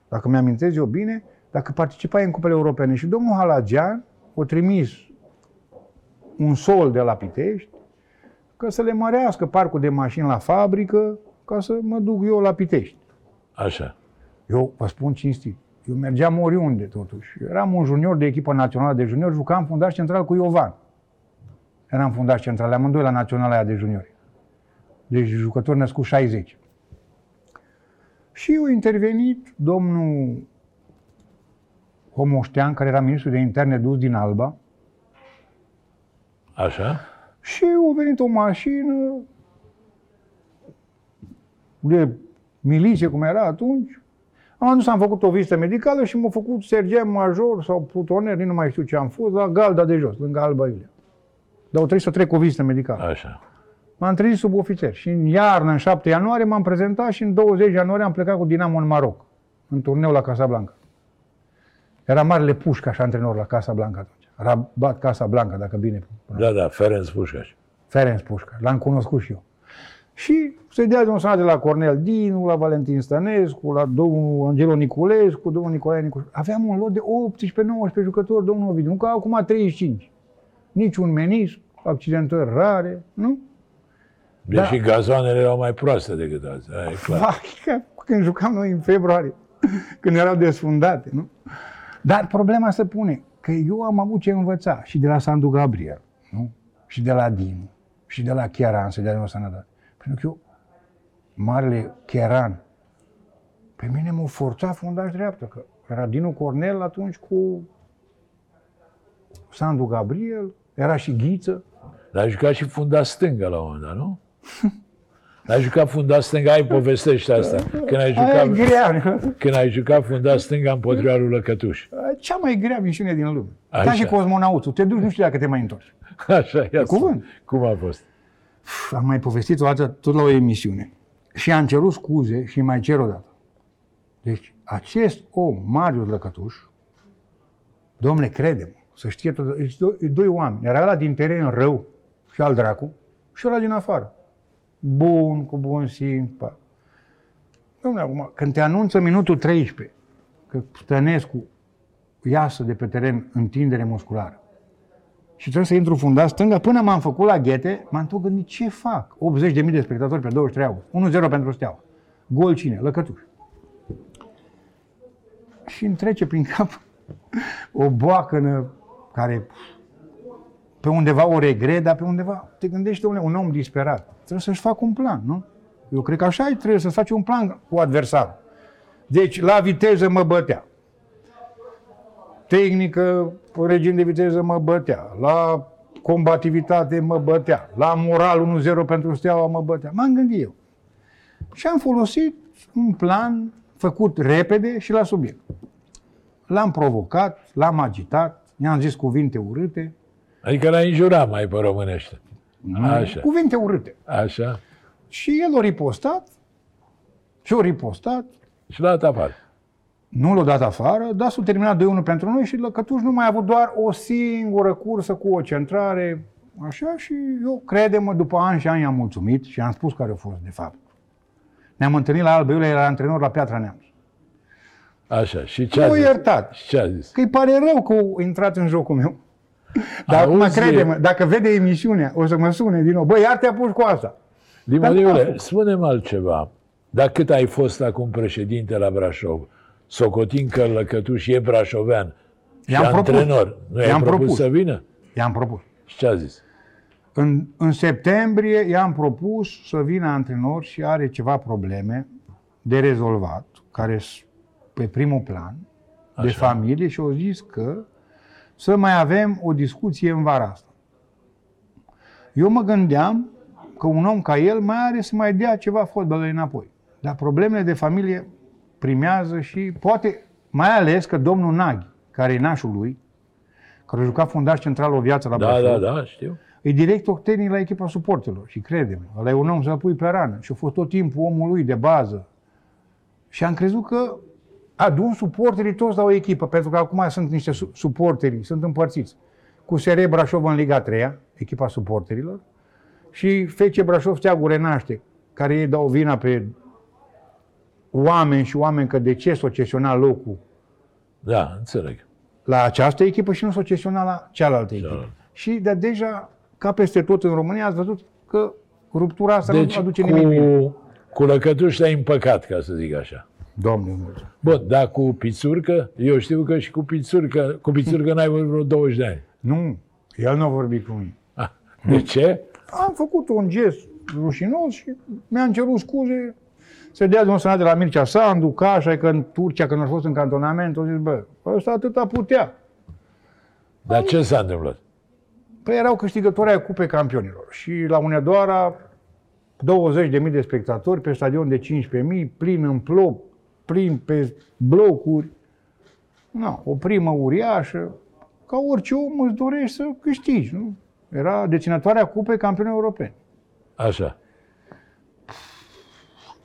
dacă mi-amintez eu bine, dacă participai în cupele europene. Și domnul Halagian a trimis un sol de la Pitești, ca să le mărească parcul de mașini la fabrică, ca să mă duc eu la Pitești. Așa. Eu vă spun cinstit. Eu mergeam oriunde, totuși. Eu eram un junior de echipă națională de juniori, jucam fundaș central cu Iovan. Eram fundaș central, amândoi la naționala aia de juniori. Deci jucător născut 60. Și a intervenit domnul Homoștean, care era ministru de interne dus din Alba, Așa. și a venit o mașină de miliție, cum era atunci. Am adus, am făcut o vizită medicală și m-a făcut sergent major sau plutoner, nici nu mai știu ce am fost, la Galda de jos, lângă Alba Iulia. Dar o trebuie să trec o vizită medicală. Așa. M-am trezit sub ofițer și în iarnă, în 7 ianuarie, m-am prezentat și în 20 ianuarie am plecat cu Dinamo în Maroc, în turneu la Casablanca. Era marele pușca așa antrenor la Casablanca atunci. Rabat Casablanca, dacă bine. Da, da, Ferenc Pușcaș. Ferenc Pușcaș. L-am cunoscut și eu. Și se dea de un de la Cornel Dinu, la Valentin Stănescu, la domnul Angelo Niculescu, domnul Nicolae Niculescu. Aveam un lot de 18-19 jucători, domnul Ovidiu, nu ca acum 35. Niciun menisc, accidentări rare, nu? Deși gazoanele erau mai proaste decât azi. Aia e clar. Vai, că când jucam noi în februarie, când erau desfundate, nu? Dar problema se pune că eu am avut ce învăța și de la Sandu Gabriel, nu? Și de la Dinu, și de la Cheran să dea o sănătate. Pentru că eu, marele Cheran, pe mine m-a forțat fundaș dreaptă, că era Dinu Cornel atunci cu Sandu Gabriel, era și Ghiță. Dar a jucat și fundaș stângă la un moment dat, nu? A jucat fundaș stângă, ai povestește asta. Când ai Aia e jucat, grea. când ai jucat fundaș stângă împotriva lui Lăcătuș. Cea mai grea misiune din lume. Așa. Ca și cosmonautul. Te duci, nu știu dacă te mai întorci. Așa, ia cuvânt. spune. Cum a fost? Pf, Am mai povestit o dată tot la o emisiune. Și am cerut scuze și îi mai cer o dată. Deci, acest om, Marius Lăcătuș, domnule, crede să știe tot, deci doi, doi oameni. Era ăla din teren rău și al dracu și ăla din afară. Bun, cu bun simț. Pa. Domnule, acum, când te anunță minutul 13 că Stănescu iasă de pe teren întindere musculară și trebuie să intru fundat stânga, până m-am făcut la ghete, m-am tot gândit ce fac. 80.000 de spectatori pe 23 august. 1-0 pentru Steaua. Gol cine? Lăcătuș. Și îmi trece prin cap o boacănă care pe undeva o regret, dar pe undeva te gândești, domnule, un om disperat. Trebuie să-și facă un plan, nu? Eu cred că așa e, trebuie să-ți faci un plan cu adversarul. Deci, la viteză mă bătea. Tehnică, regim de viteză mă bătea. La combativitate mă bătea. La moral 1-0 pentru steaua mă bătea. M-am gândit eu. Și am folosit un plan făcut repede și la subiect. L-am provocat, l-am agitat, i-am zis cuvinte urâte. Adică l-a înjurat mai pe românește. Așa, Cuvinte urâte. așa. Și el a ripostat și a ripostat. Și l-a dat afară. Nu l-a dat afară, dar s-a terminat 2-1 pentru noi și Lăcătuș nu mai a avut doar o singură cursă cu o centrare. Așa și eu, crede-mă, după ani și ani am mulțumit și am spus care a fost de fapt. Ne-am întâlnit la Alba Iulia, era antrenor la Piatra Neamț. Așa. Și ce a Nu zis? iertat. Și ce a zis? Că îi pare rău că a intrat în jocul meu. Dar acum Auzi- crede-mă, dacă vede emisiunea, o să mă sune din nou. Băi, iar te apuci cu asta. Dimoniule, spune-mi altceva. Dar cât ai fost acum președinte la Brașov, socotind că Lăcătuș e brașovean și I-am propus. antrenor, nu i-ai I-am propus, propus. să vină? I-am propus. Și ce a zis? În, în septembrie i-am propus să vină antrenor și are ceva probleme de rezolvat, care sunt pe primul plan, de Așa. familie și au zis că să mai avem o discuție în vara asta. Eu mă gândeam că un om ca el mai are să mai dea ceva fotbalului înapoi. Dar problemele de familie primează și poate, mai ales că domnul Naghi, care e nașul lui, care a jucat fundaș central o viață la Da, Brașov, da, da, știu. E director tehnic la echipa suportelor și crede-mă, ăla e un om să-l pui pe rană și a fost tot timpul omul lui de bază. Și am crezut că adun suporterii toți la o echipă, pentru că acum sunt niște su- suporteri, sunt împărțiți. Cu SR Brașov în Liga 3 echipa suporterilor, și FC Brașov Steagul Renaște, care ei dau vina pe oameni și oameni că de ce s-o cesiona locul Da, înțeleg. la această echipă și nu s-o cesiona la cealaltă echipă. Cealaltă. Și de deja, ca peste tot în România, ați văzut că ruptura asta Deci nu aduce nimic bine. cu, cu Lăcătuș te-ai împăcat, ca să zic așa. Domnul mulțumesc. Bun, dar cu Pițurcă, eu știu că și cu Pițurcă, cu Pițurcă n-ai vorbit vreo 20 de ani. Nu, el nu a vorbit cu mine. Ah, de ce? Am făcut un gest rușinos și mi-am cerut scuze să dea de un senat de la Mircea Sandu, Cașa, că în Turcia, când a fost în cantonament, au zis, bă, ăsta atâta putea. Dar ce s-a întâmplat? Păi erau câștigători ai Cupei Campionilor și la Unedoara 20.000 de spectatori pe stadion de 15.000, plin în plop, plin pe blocuri. Na, o primă uriașă. Ca orice om îți dorești să câștigi, nu? Era deținătoarea Cupei Campionilor Europeni. Așa.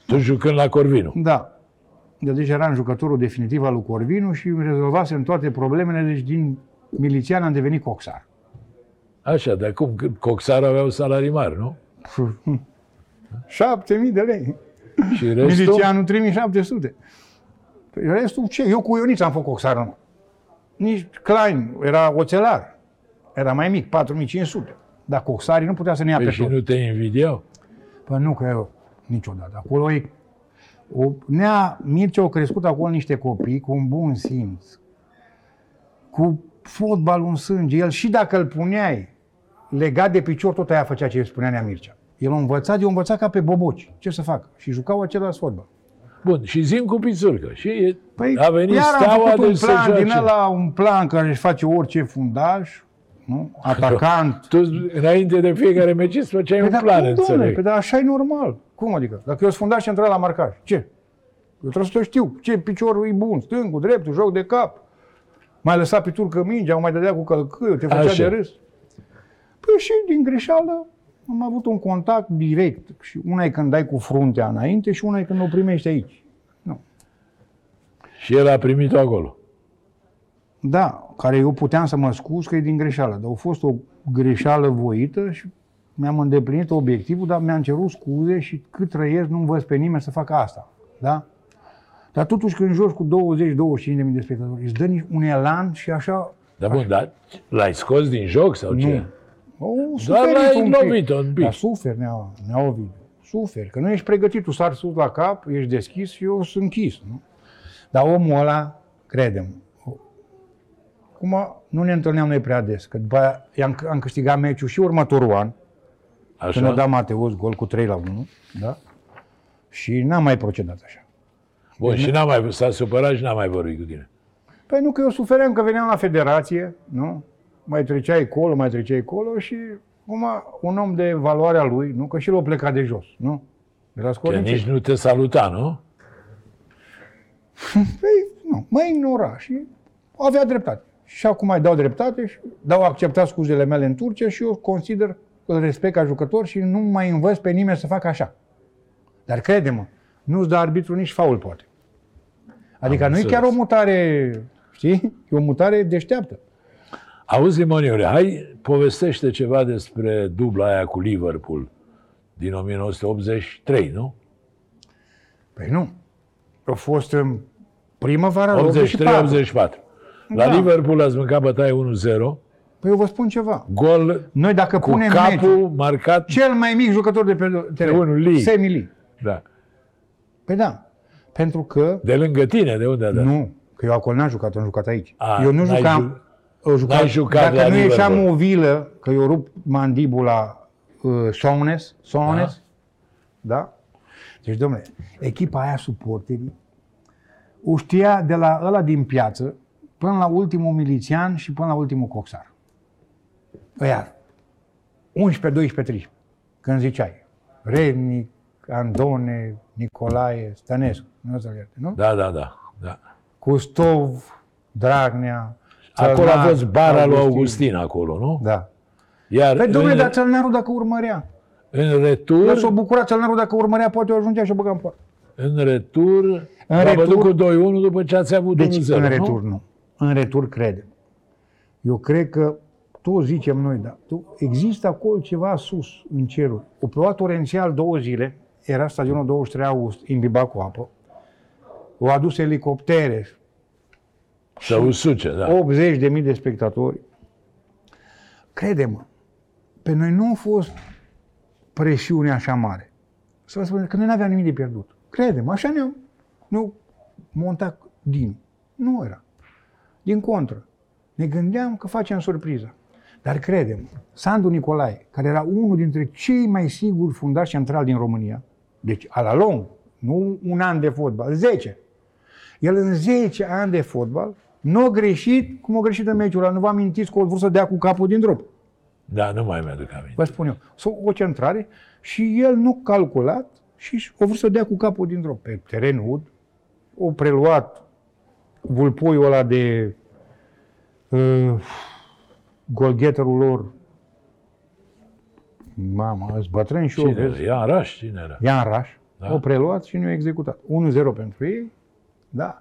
Tu jucând la Corvinu. Da. De deci eram jucătorul definitiv al lui Corvinu și îmi rezolvasem toate problemele, deci din milițian am devenit coxar. Așa, dar cum? Că Coxar aveau salarii mari, nu? 7.000 de lei. Și restul? Milicianul 3700. Păi restul ce? Eu cu Ionița am făcut coxar numai. Nici Klein era oțelar. Era mai mic, 4500. Dar coxarii nu putea să ne ia Păi pe și tot. nu te invidiau? Păi nu, că eu niciodată. Acolo e... O, Nea Mircea a crescut acolo niște copii cu un bun simț. Cu fotbalul în sânge. El și dacă îl puneai legat de picior, tot aia făcea ce spunea Nea Mircea. El a învățat, eu învățat ca pe boboci. Ce să facă? Și jucau același fotbal. Bun, și zim cu pițurcă. Și e- Păi, a venit iar am steaua făcut de un să plan din joace. ăla, un plan care își face orice fundaș, nu? atacant. Tu, înainte de fiecare meciș, îți făceai un dar plan, cum, domnule? înțeleg. Păi, dar așa e normal. Cum adică? Dacă eu sunt fundaș central la marcaj, ce? Eu trebuie să știu ce piciorul e bun, stângul, dreptul, joc de cap. Mai lăsat pe turcă mingea, mai dădea cu călcâiul, te făcea Așa. de râs. Păi și din greșeală am avut un contact direct. Și una e când dai cu fruntea înainte și una e când o primești aici. Și el a primit-o acolo. Da, care eu puteam să mă scuz că e din greșeală, dar a fost o greșeală voită și mi-am îndeplinit obiectivul, dar mi-am cerut scuze și cât trăiesc nu învăț pe nimeni să facă asta. Da? Dar totuși când joci cu 20-25 de mii de spectatori, îți dă nici un elan și așa... Dar bun, dar l-ai scos din joc sau ce? Nu. O, Doar suferit l-ai un pic. lovit un pic. Dar suferi, nea, nea Ovidiu. Suferi, că nu ești pregătit, tu sari sus la cap, ești deschis și eu sunt închis. Nu? Dar omul ăla, credem, acum nu ne întâlneam noi prea des, că după aia i-am, am câștigat meciul și următorul an, când a Așa? dat Mateus gol cu 3 la 1, da? Și n-am mai procedat așa. Bun, și n-a mai, s-a supărat și n-a mai vorbit cu tine. Păi nu că eu sufeream că veneam la federație, nu? Mai treceai colo, mai treceai colo și acum un om de valoarea lui, nu? Că și l-a plecat de jos, nu? De la Că Scornice. nici nu te saluta, nu? Păi, nu, mă ignora și avea dreptate. Și acum mai dau dreptate și dau acceptat scuzele mele în Turcia și eu consider că îl respect ca jucător și nu mai învăț pe nimeni să facă așa. Dar crede-mă, nu-ți dă arbitru nici faul, poate. Adică Am nu e înțeles. chiar o mutare, știi? E o mutare deșteaptă. Auzi, Limoniule, hai povestește ceva despre dubla aia cu Liverpool din 1983, nu? Păi nu. A fost în primăvara 84. 83-84. La Da. Liverpool ați mâncat bătaie 1-0, Păi eu vă spun ceva. gol Noi dacă cu punem capul meciul, marcat. cel mai mic jucător de pe teren, unul, Lee. Semi Lee. Da. Păi da. Pentru că De lângă tine, de unde a dat? Nu, că eu acolo n-am jucat, am jucat aici. A, eu nu n-ai jucam, eu jucam n-ai jucat dacă la nu ieșeam Liverpool. o vilă, că eu rup mandibula uh, Sones, Sones, da? Deci, domnule, echipa aia, suporterii, o știa de la ăla din piață până la ultimul milițian și până la ultimul coxar. Ăia, 11, 12, 13, când ziceai, Rednic, Andone, Nicolae, Stănescu, nu să ierte, nu? Da, da, da. da. Custov, Dragnea, Acolo a Țărnar, fost bara lui Augustin, acolo, nu? Da. Iar Păi, domnule, în, dar Țărnarul dacă urmărea. în El retur, s-a bucurat Țărnarul dacă urmărea, poate o ajungea și o băga în poartă. în retur, În v-a retur- bătut cu 2-1 după ce ați avut Deci, 1-0, în nu? retur, nu? În retur, credem. Eu cred că toți zicem noi, dar tu, există acolo ceva sus, în cerul. O plouat torențial două zile, era stadionul 23 august, imbibat cu apă. Au adus elicoptere, Să usuce, da. 80 de mii de spectatori. Crede-mă, pe noi nu a fost presiune așa mare. Să vă spun că noi nu aveam nimic de pierdut. Crede-mă, așa ne-am ne montat din. Nu era. Din contră. Ne gândeam că facem surpriză. Dar credem, Sandu Nicolae, care era unul dintre cei mai siguri fundași centrali din România, deci a la lung, nu un an de fotbal, 10. El în 10 ani de fotbal nu a greșit cum a greșit în meciul ăla. Nu vă amintiți că o vrut să dea cu capul din drop. Da, nu mai mi-aduc aminte. Vă spun eu. Sau o centrare și el nu calculat și o vrut să dea cu capul din drop. Pe teren ud, o preluat vulpoiul ăla de uh, golgheterul lor. Mama, îți bătrân și eu, Cine era? vezi? Ia Raș, cine era? Ian Raș. Da. Da. O preluat și nu i-a executat. 1-0 pentru ei. Da.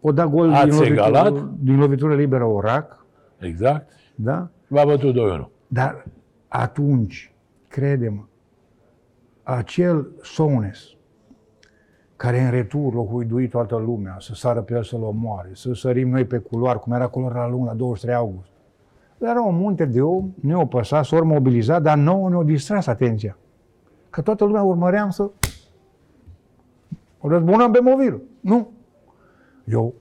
O da gol Ați din lovitură, egalat? din lovitură liberă Orac. Exact. Da. V-a bătut 2-1. Dar atunci, crede-mă, acel Sones, care în retur l-a huiduit toată lumea, să sară pe el să-l omoare, să sărim noi pe culoar, cum era culoar la lung, la 23 august. Era un munte de om, ne-o păsat, s-au mobilizat, dar nouă ne-o distras atenția. Că toată lumea urmăream să o răzbunăm pe mobil. Nu. Eu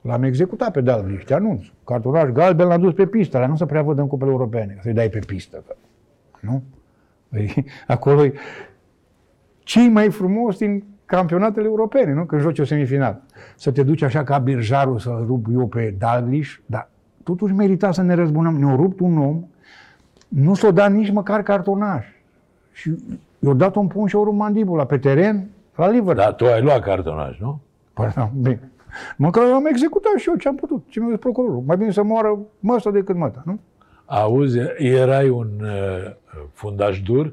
L-am executat pe Dalglish, te anunț. Cartonaș galben l-am dus pe pistă, la nu se prea văd în cupele europene, să-i dai pe pistă. Că, nu? Păi, acolo e cei mai frumos din campionatele europene, nu? Când joci o semifinal. Să te duci așa ca birjarul să-l rup eu pe Dalglish, dar totuși merita să ne răzbunăm. Ne-a rupt un om, nu s-o dat nici măcar cartonaș. Și i-a dat un pun și o rupt mandibula pe teren, la Liverpool. Dar tu ai luat cartonaj, nu? Păi, da, bine. Măcar am executat și eu ce am putut, ce mi-a zis procurorul. Mai bine să moară măsta decât măta, nu? Auzi, erai un uh, fundaș dur?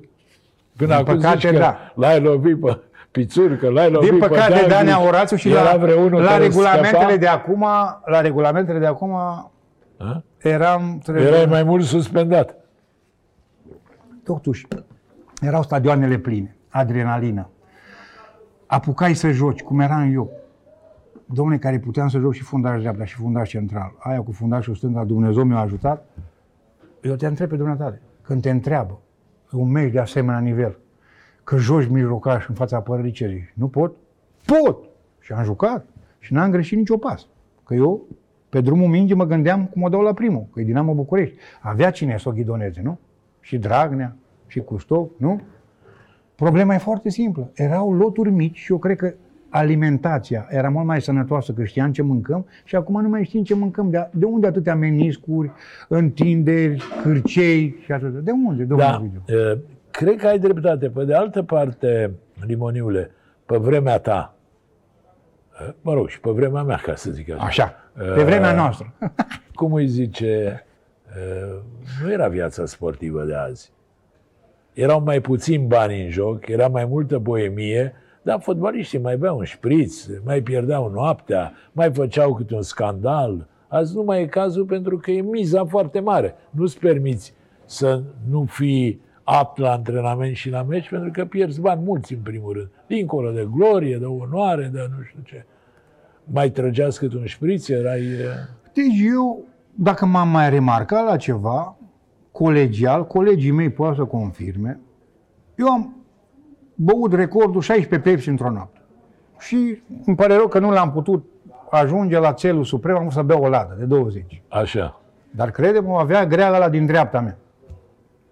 Până Din acum păcate, zici că da. l-ai lovit pe pițurcă, l-ai lovit Din pe păcate, Dalglish, Dania Orațiu și era la, vreunul la care regulamentele scăpa? de acum, la regulamentele de acum, A? eram... Erai mai mult suspendat. Totuși, erau stadioanele pline, adrenalină. Apucai să joci, cum eram eu. Domnule, care puteam să joc și fundaș dreapta și fundaș central. Aia cu fundașul stânga, Dumnezeu mi-a ajutat. Eu te întreb pe dumneavoastră, când te întreabă un meci de asemenea nivel, că joci mijlocaș în fața apărării ce zici? Nu pot? Pot! Și am jucat și n-am greșit nicio pas. Că eu, pe drumul mingi, mă gândeam cum o dau la primul, că e Dinamo București. Avea cine să o ghidoneze, nu? Și Dragnea, și Custov, nu? Problema e foarte simplă. Erau loturi mici și eu cred că alimentația era mult mai sănătoasă, că știam ce mâncăm și acum nu mai știm ce mâncăm. De, de unde atâtea meniscuri, întinderi, cârcei și atât? De unde, domnule Da, Ovidiu? Uh, cred că ai dreptate. Pe de altă parte, Limoniule, pe vremea ta, uh, mă rog, și pe vremea mea, ca să zic așa, Așa, pe vremea noastră. cum îi zice, uh, nu era viața sportivă de azi. Erau mai puțini bani în joc, era mai multă boemie, dar fotbaliștii mai beau un șpriț, mai pierdeau noaptea, mai făceau câte un scandal. Azi nu mai e cazul pentru că e miza foarte mare. Nu-ți permiți să nu fii apt la antrenament și la meci pentru că pierzi bani mulți în primul rând. Dincolo de glorie, de onoare, de nu știu ce. Mai trăgeați cât un șpriț, erai... uh, Deci eu, dacă m-am mai remarcat la ceva, colegial, colegii mei poate să confirme, eu am băut recordul 16 Pepsi într-o noapte. Și îmi pare rău că nu l-am putut ajunge la celul suprem, am vrut să beau o ladă de 20. Așa. Dar crede-mă, avea greala la din dreapta mea.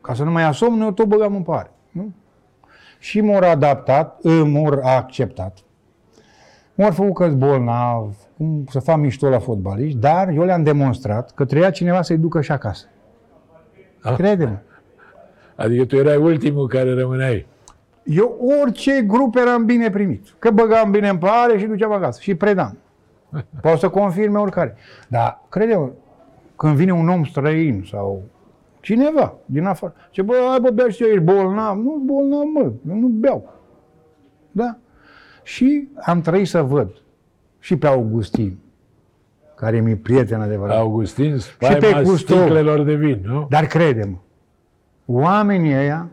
Ca să nu mai asomn, eu tot băgam în pare. Nu? Și m-au adaptat, m-au acceptat. M-au făcut că bolnav, cum să fac mișto la fotbaliști, dar eu le-am demonstrat că trebuia cineva să-i ducă și acasă. Ah. Crede-mă. Adică tu erai ultimul care rămâneai. Eu orice grup eram bine primit. Că băgam bine în pare și duceam acasă. Și predam. Poate să confirme oricare. Dar, crede când vine un om străin sau cineva din afară, ce bă, hai bă, bea și eu, ești bolnav. Nu bolnav, mă, eu nu beau. Da? Și am trăit să văd și pe Augustin, care mi-e prieten adevărat. Augustin, pe spaima Custov. sticlelor de vin, nu? Dar credem, oamenii ăia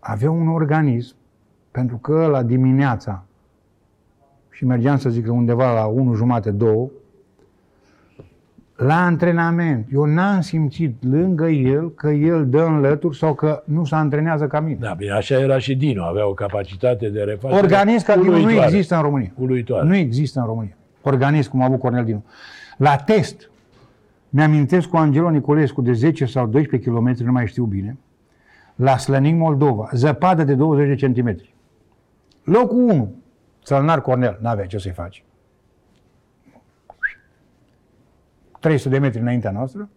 aveau un organism, pentru că la dimineața, și mergeam să zic că undeva la 1 jumate, 2, la antrenament, eu n-am simțit lângă el că el dă în lături sau că nu se antrenează ca mine. Da, bine, așa era și Dino, avea o capacitate de refacere Organism ca Dinu nu uluitoare. există în România. Uluitoare. Nu există în România. Organism cum a avut Cornel Dinu. La test, mi-amintesc cu Angelo Nicolescu de 10 sau 12 km, nu mai știu bine, la Slănic, Moldova, zăpadă de 20 de centimetri. Locul 1, Țălnar Cornel, n-avea ce să-i faci. 300 de metri înaintea noastră.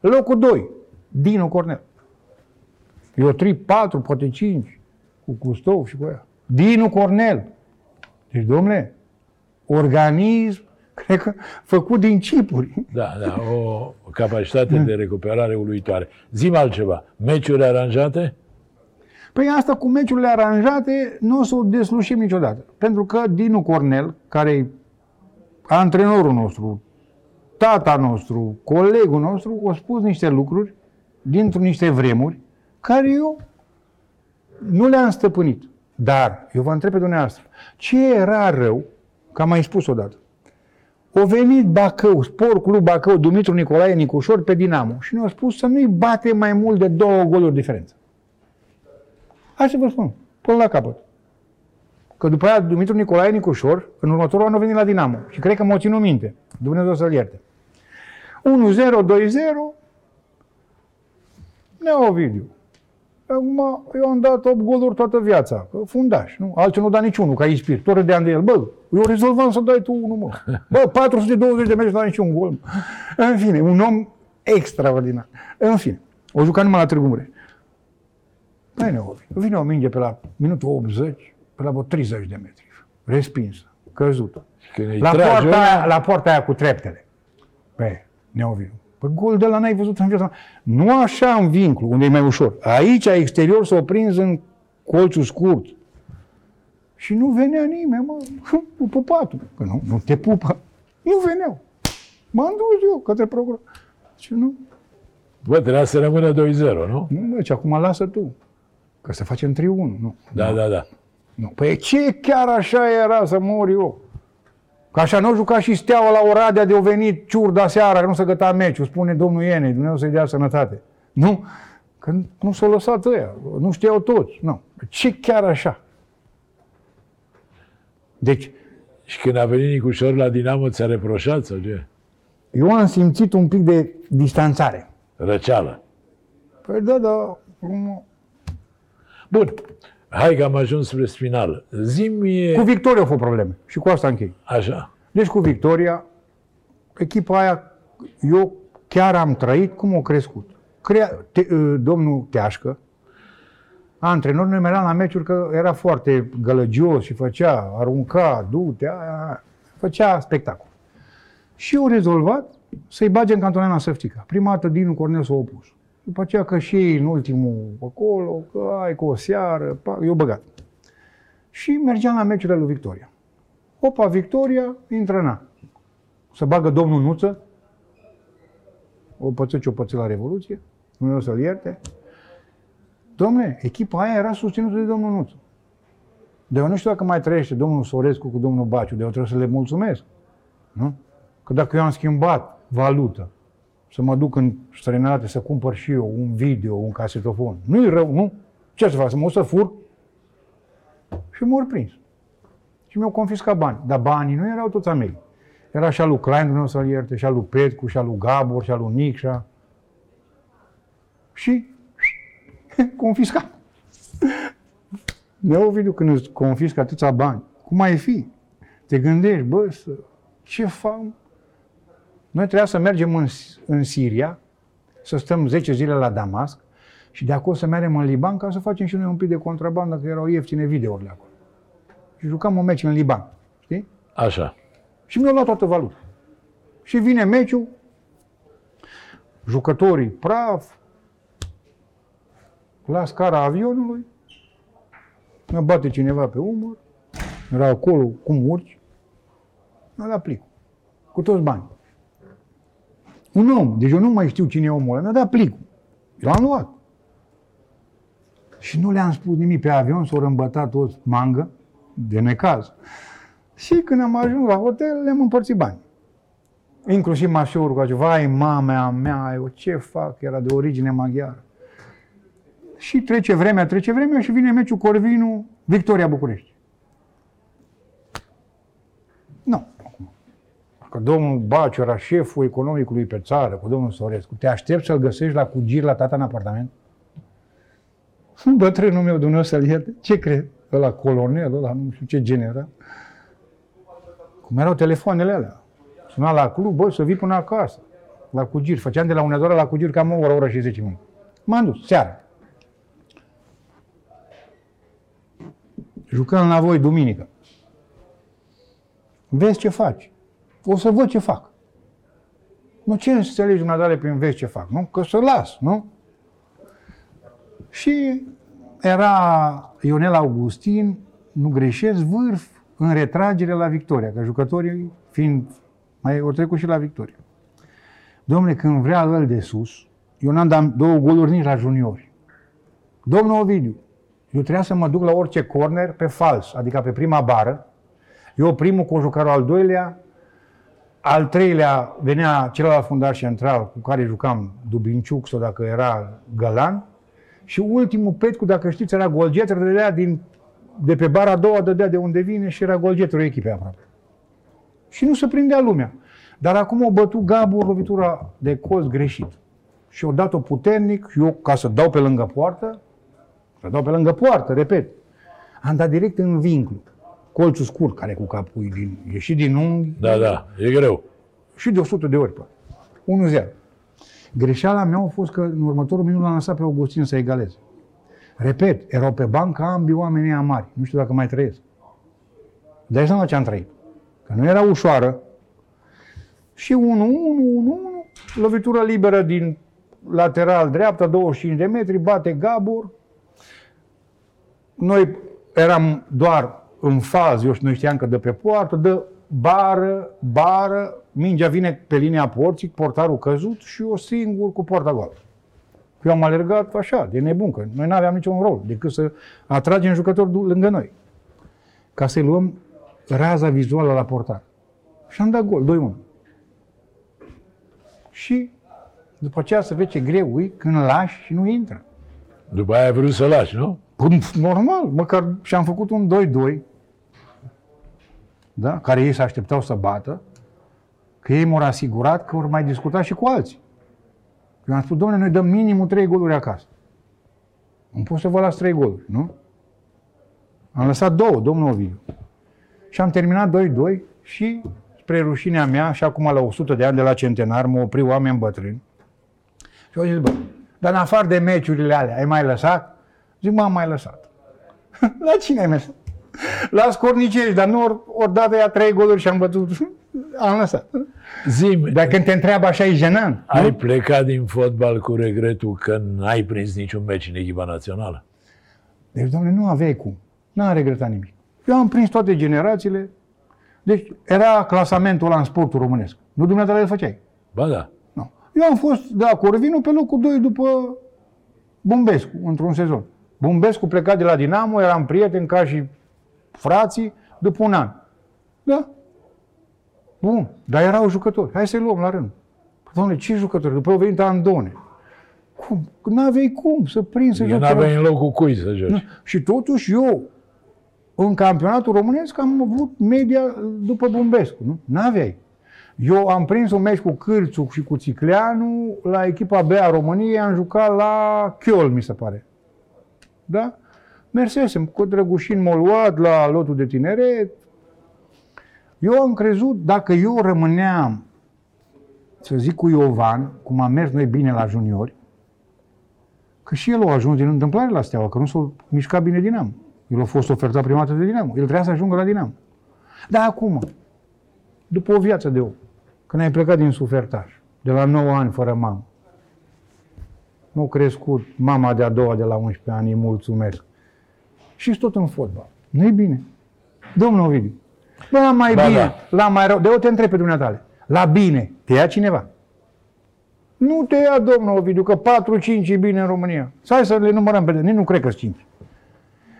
Locul 2, Dinu Cornel. Eu 3, 4, poate 5, cu Custov și cu ea. Dinu Cornel. Deci, domnule, organism, cred că făcut din chipuri. Da, da, o capacitate de recuperare uluitoare. Zim altceva. Meciuri aranjate? Păi asta cu meciurile aranjate nu o să o deslușim niciodată. Pentru că Dinu Cornel, care e antrenorul nostru, tata nostru, colegul nostru, a spus niște lucruri dintr-un niște vremuri care eu nu le-am stăpânit. Dar eu vă întreb pe dumneavoastră, ce era rău, că am mai spus odată, o venit Bacău, Sport Club Bacău, Dumitru Nicolae Nicușor pe Dinamo și ne-a spus să nu-i bate mai mult de două goluri diferență. Hai să vă spun, până la capăt. Că după aia Dumitru Nicolae Nicușor, în următorul an a venit la Dinamo. Și cred că m-o ținut minte. Dumnezeu să-l ierte. 1-0, 2-0, Neovidiu. Acum, eu am dat 8 goluri toată viața, că fundaș, nu? Alții nu da niciunul, ca ispir. Tot râdeam de el. Bă, eu rezolvam să dai tu unul, mă. Bă, 420 de meci, nu da niciun gol. În fine, un om extraordinar. În fine, o jucat numai la Târgu Mureș. Păi Neovidiu, vine o minge pe la minutul 80, pe la vreo 30 de metri. Respinsă, căzută. Când îi La trage poarta, ăla, aia, la poarta aia cu treptele. Pe Neovidiu. Păi gol de la n-ai văzut în viața. Nu așa în vincul, unde e mai ușor. Aici, exterior, s-o prins în colțul scurt. Și nu venea nimeni, mă, cu pupatul. Că nu, nu te pupă. Nu veneau. M-am dus eu către procuror. Și nu, Bă, trebuia să rămână 2-0, nu? nu, deci acum lasă tu. Că se face în 3-1, nu. Da, da, da. Nu. Păi ce chiar așa era să mor eu? Că așa nu juca și Steaua la Oradea de-o venit ciurda seara, că nu se găta meciul, spune domnul Ienei, Dumnezeu să-i dea sănătate. Nu? Că nu s-au lăsat ăia, nu știau toți. Nu. Ce chiar așa? Deci, Și când a venit Nicușor la Dinamo, ți-a reproșat sau ce? eu am simțit un pic de distanțare. Răceală. Păi da, da, cum- Bun. Hai că am ajuns spre final. Zim-mi... cu Victoria au fost probleme și cu asta închei. Așa. Deci cu Victoria, echipa aia, eu chiar am trăit cum o crescut. Crea, te, uh, domnul Teașcă, antrenor, noi mergeam la meciuri că era foarte gălăgios și făcea, arunca, du-te, aia, aia, făcea spectacol. Și eu rezolvat să-i bage în cantonana Săftica. Prima dată Dinu Cornel s-a opus. După aceea că și ei în ultimul acolo, că ai cu o seară, pa, eu băgat. Și mergeam la meciurile lui Victoria. Opa, Victoria, intră na. Să bagă domnul Nuță, o păță ce o păță la Revoluție, Dumnezeu să-l ierte. Domne, echipa aia era susținută de domnul Nuță. De eu nu știu dacă mai trăiește domnul Sorescu cu domnul Baciu, de eu trebuie să le mulțumesc. Nu? Că dacă eu am schimbat valută, să mă duc în străinătate să cumpăr și eu un video, un casetofon, nu-i rău, nu? Ce să fac? Să mă o să fur? Și m-au prins și mi-au confiscat bani. Dar banii nu erau toți a mei. Era și al lui Klein, Dumnezeu să-l ierte, și al lui Petcu, și al lui Gabor, și al lui Nicșa. Și confiscat. Neovidiu, când îți confiscă atâția bani, cum ai fi? Te gândești, bă, să, ce fac? Noi trebuia să mergem în, în Siria, să stăm 10 zile la Damasc și de acolo să mergem în Liban ca să facem și noi un pic de contrabandă, că erau ieftine videourile acolo și jucam un meci în Liban. Știi? Așa. Și mi-au luat toată valuta. Și vine meciul, jucătorii praf, la scara avionului, mă bate cineva pe umăr, era acolo, cum urci, mi-a dat plicul, cu toți banii. Un om, deci eu nu mai știu cine e omul ăla, mi-a dat plicul. Eu l-am luat. Și nu le-am spus nimic pe avion, s-au rămbătat toți mangă, de necaz. Și când am ajuns la hotel, le-am împărțit bani. Inclusiv mașorul cu acela, vai, mama mea, eu ce fac, era de origine maghiară. Și trece vremea, trece vremea și vine meciul Corvinu, Victoria București. Nu. Că domnul Baciu era șeful economicului pe țară, cu domnul Sorescu. Te aștept să-l găsești la cugir la tata în apartament? Bătrânul meu, Dumnezeu să-l ierte, ce cred? Ăla colonel, ăla nu știu ce general. Cum erau telefoanele alea. Suna la club, bă, să vii până acasă. La Cugir. Făceam de la Unedoara la Cugir cam o oră, o oră și 10 minute. M-am dus, seara. Jucăm la voi duminică. Vezi ce faci. O să văd ce fac. Nu ce înțelegi dumneavoastră prin vezi ce fac, nu? Că să las, nu? Și era Ionel Augustin, nu greșesc, vârf în retragere la Victoria, că jucătorii fiind, mai au trecut și la Victoria. Domnule, când vrea el de sus, eu n-am dat două goluri nici la juniori. Domnul Ovidiu, eu trebuia să mă duc la orice corner pe fals, adică pe prima bară. Eu primul cu jucătorul al doilea, al treilea venea celălalt fundaș central cu care jucam Dubinciuc sau dacă era Gălan, și ultimul Petcu, dacă știți, era golget, rădădea din de pe bara a doua dădea de unde vine și era golgetul echipei aproape. Și nu se prindea lumea. Dar acum o bătut Gabor lovitura de colț greșit. Și o dat-o puternic, și eu, ca să dau pe lângă poartă, să dau pe lângă poartă, repet, am dat direct în vinclu. Colțul scurt, care cu capul din, ieșit din unghi, Da, da, e greu. și de 100 de ori, pă. 1-0. Greșeala mea a fost că în următorul minut l-am lăsat pe Augustin să egaleze. Repet, erau pe bancă ambii oamenii mari. Nu știu dacă mai trăiesc. Dai seama ce am trăit. Că nu era ușoară. Și 1-1, 1-1, lovitură liberă din lateral dreapta, 25 de metri, bate Gabor. Noi eram doar în fază, eu și noi știam că dă pe poartă, dă bară, bară, mingea vine pe linia porții, portarul căzut și eu singur cu poarta goală. Eu am alergat așa, de nebun, că noi nu aveam niciun rol decât să atragem jucători du- lângă noi. Ca să-i luăm raza vizuală la portar. Și am dat gol, 2-1. Și după aceea să vezi ce greu e când lași și nu intră. După aia ai vrut să lași, nu? Păi, Normal, măcar și-am făcut un 2-2, da? care ei se așteptau să bată, că ei m-au asigurat că vor mai discuta și cu alții. Eu am spus, domnule, noi dăm minimul 3 goluri acasă. Nu pot să vă las 3 goluri, nu? Am lăsat două, domnul Ovidiu. Și am terminat 2-2 și, spre rușinea mea, și acum la 100 de ani de la centenar, mă opri oameni bătrâni. Și au zis, bă, dar în afară de meciurile alea, ai mai lăsat? Zic, m-am mai lăsat. la cine ai mers? La scornicești, dar nu ori, ori dată ia trei goluri și am bătut. am lăsat. Zim, Dar când te întreabă așa, e jenant. ai plecat din fotbal cu regretul că n-ai prins niciun meci în echipa națională? Deci, domnule, nu aveai cum. N-am regretat nimic. Eu am prins toate generațiile. Deci, era clasamentul ăla în sportul românesc. Nu dumneavoastră îl făceai. Ba da. Nu. Eu am fost de la Corvinu pe locul 2 după Bumbescu, într-un sezon. Bumbescu pleca de la Dinamo, eram prieten ca și frații, după un an. Da? Bun, dar erau jucători. Hai să-i luăm la rând. Doamne, ce jucători? După au venit Andone. Cum? N-aveai cum să prinzi să Eu joci. n-aveai în locul cui să joci. Nu. Și totuși eu, în campionatul românesc, am avut media după Bumbescu. Nu? N-aveai. Eu am prins un meci cu Cârțu și cu Țicleanu la echipa B a României, am jucat la Chiol, mi se pare. Da? Mersesem cu Drăgușin m-a luat la lotul de tineret. Eu am crezut, dacă eu rămâneam, să zic cu Iovan, cum am mers noi bine la juniori, că și el a ajuns din întâmplare la Steaua, că nu s-a mișcat bine Dinamo. El a fost ofertat prima dată de Dinamo. El trebuia să ajungă la Dinamo. Dar acum, după o viață de om, când ai plecat din sufertaj, de la 9 ani fără mamă, m-a crescut mama de-a doua de la 11 ani, îi mulțumesc. Și tot în fotbal. nu e bine. Domnul Ovidiu, bă, la mai Ba bine, da. la mai rău, de eu te întreb pe dumneavoastră, la bine, te ia cineva? Nu te ia, domnul Ovidiu, că 4-5 e bine în România. Să hai să le numărăm pe nici nu cred că 5.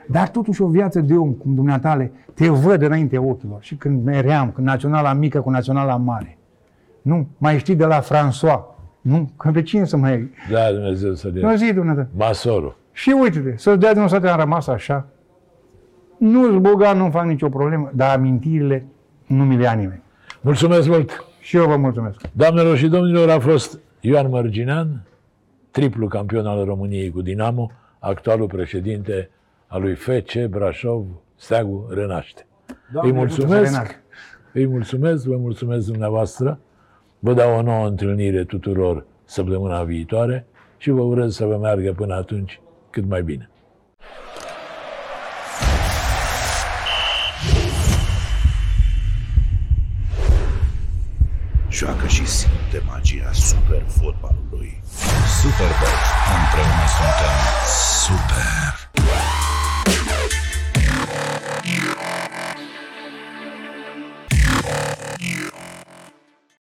Dar totuși o viață de om, cum dumneatale, te văd înainte ochilor. Și când meream, când naționala mică cu naționala mare. Nu, mai știi de la François. Nu, că pe cine să mai iei? Da, Dumnezeu să Nu le... zi, dumneata. Masorul. Și uite-te, să-ți dea dumneavoastră am rămas așa. Nu-s bogat, nu fac nicio problemă, dar amintirile nu mi le ia nimeni. Mulțumesc mult! Și eu vă mulțumesc. Doamnelor și domnilor, a fost Ioan Mărginean, triplu campion al României cu Dinamo, actualul președinte al lui FC Brașov, Steagul Renaște. Doamne, îi ajută să mulțumesc, renască. îi mulțumesc, vă mulțumesc dumneavoastră, vă dau o nouă întâlnire tuturor săptămâna viitoare și vă urez să vă meargă până atunci cât mai bine. Joacă și simte magia super fotbalului. Superbox. Împreună suntem Super!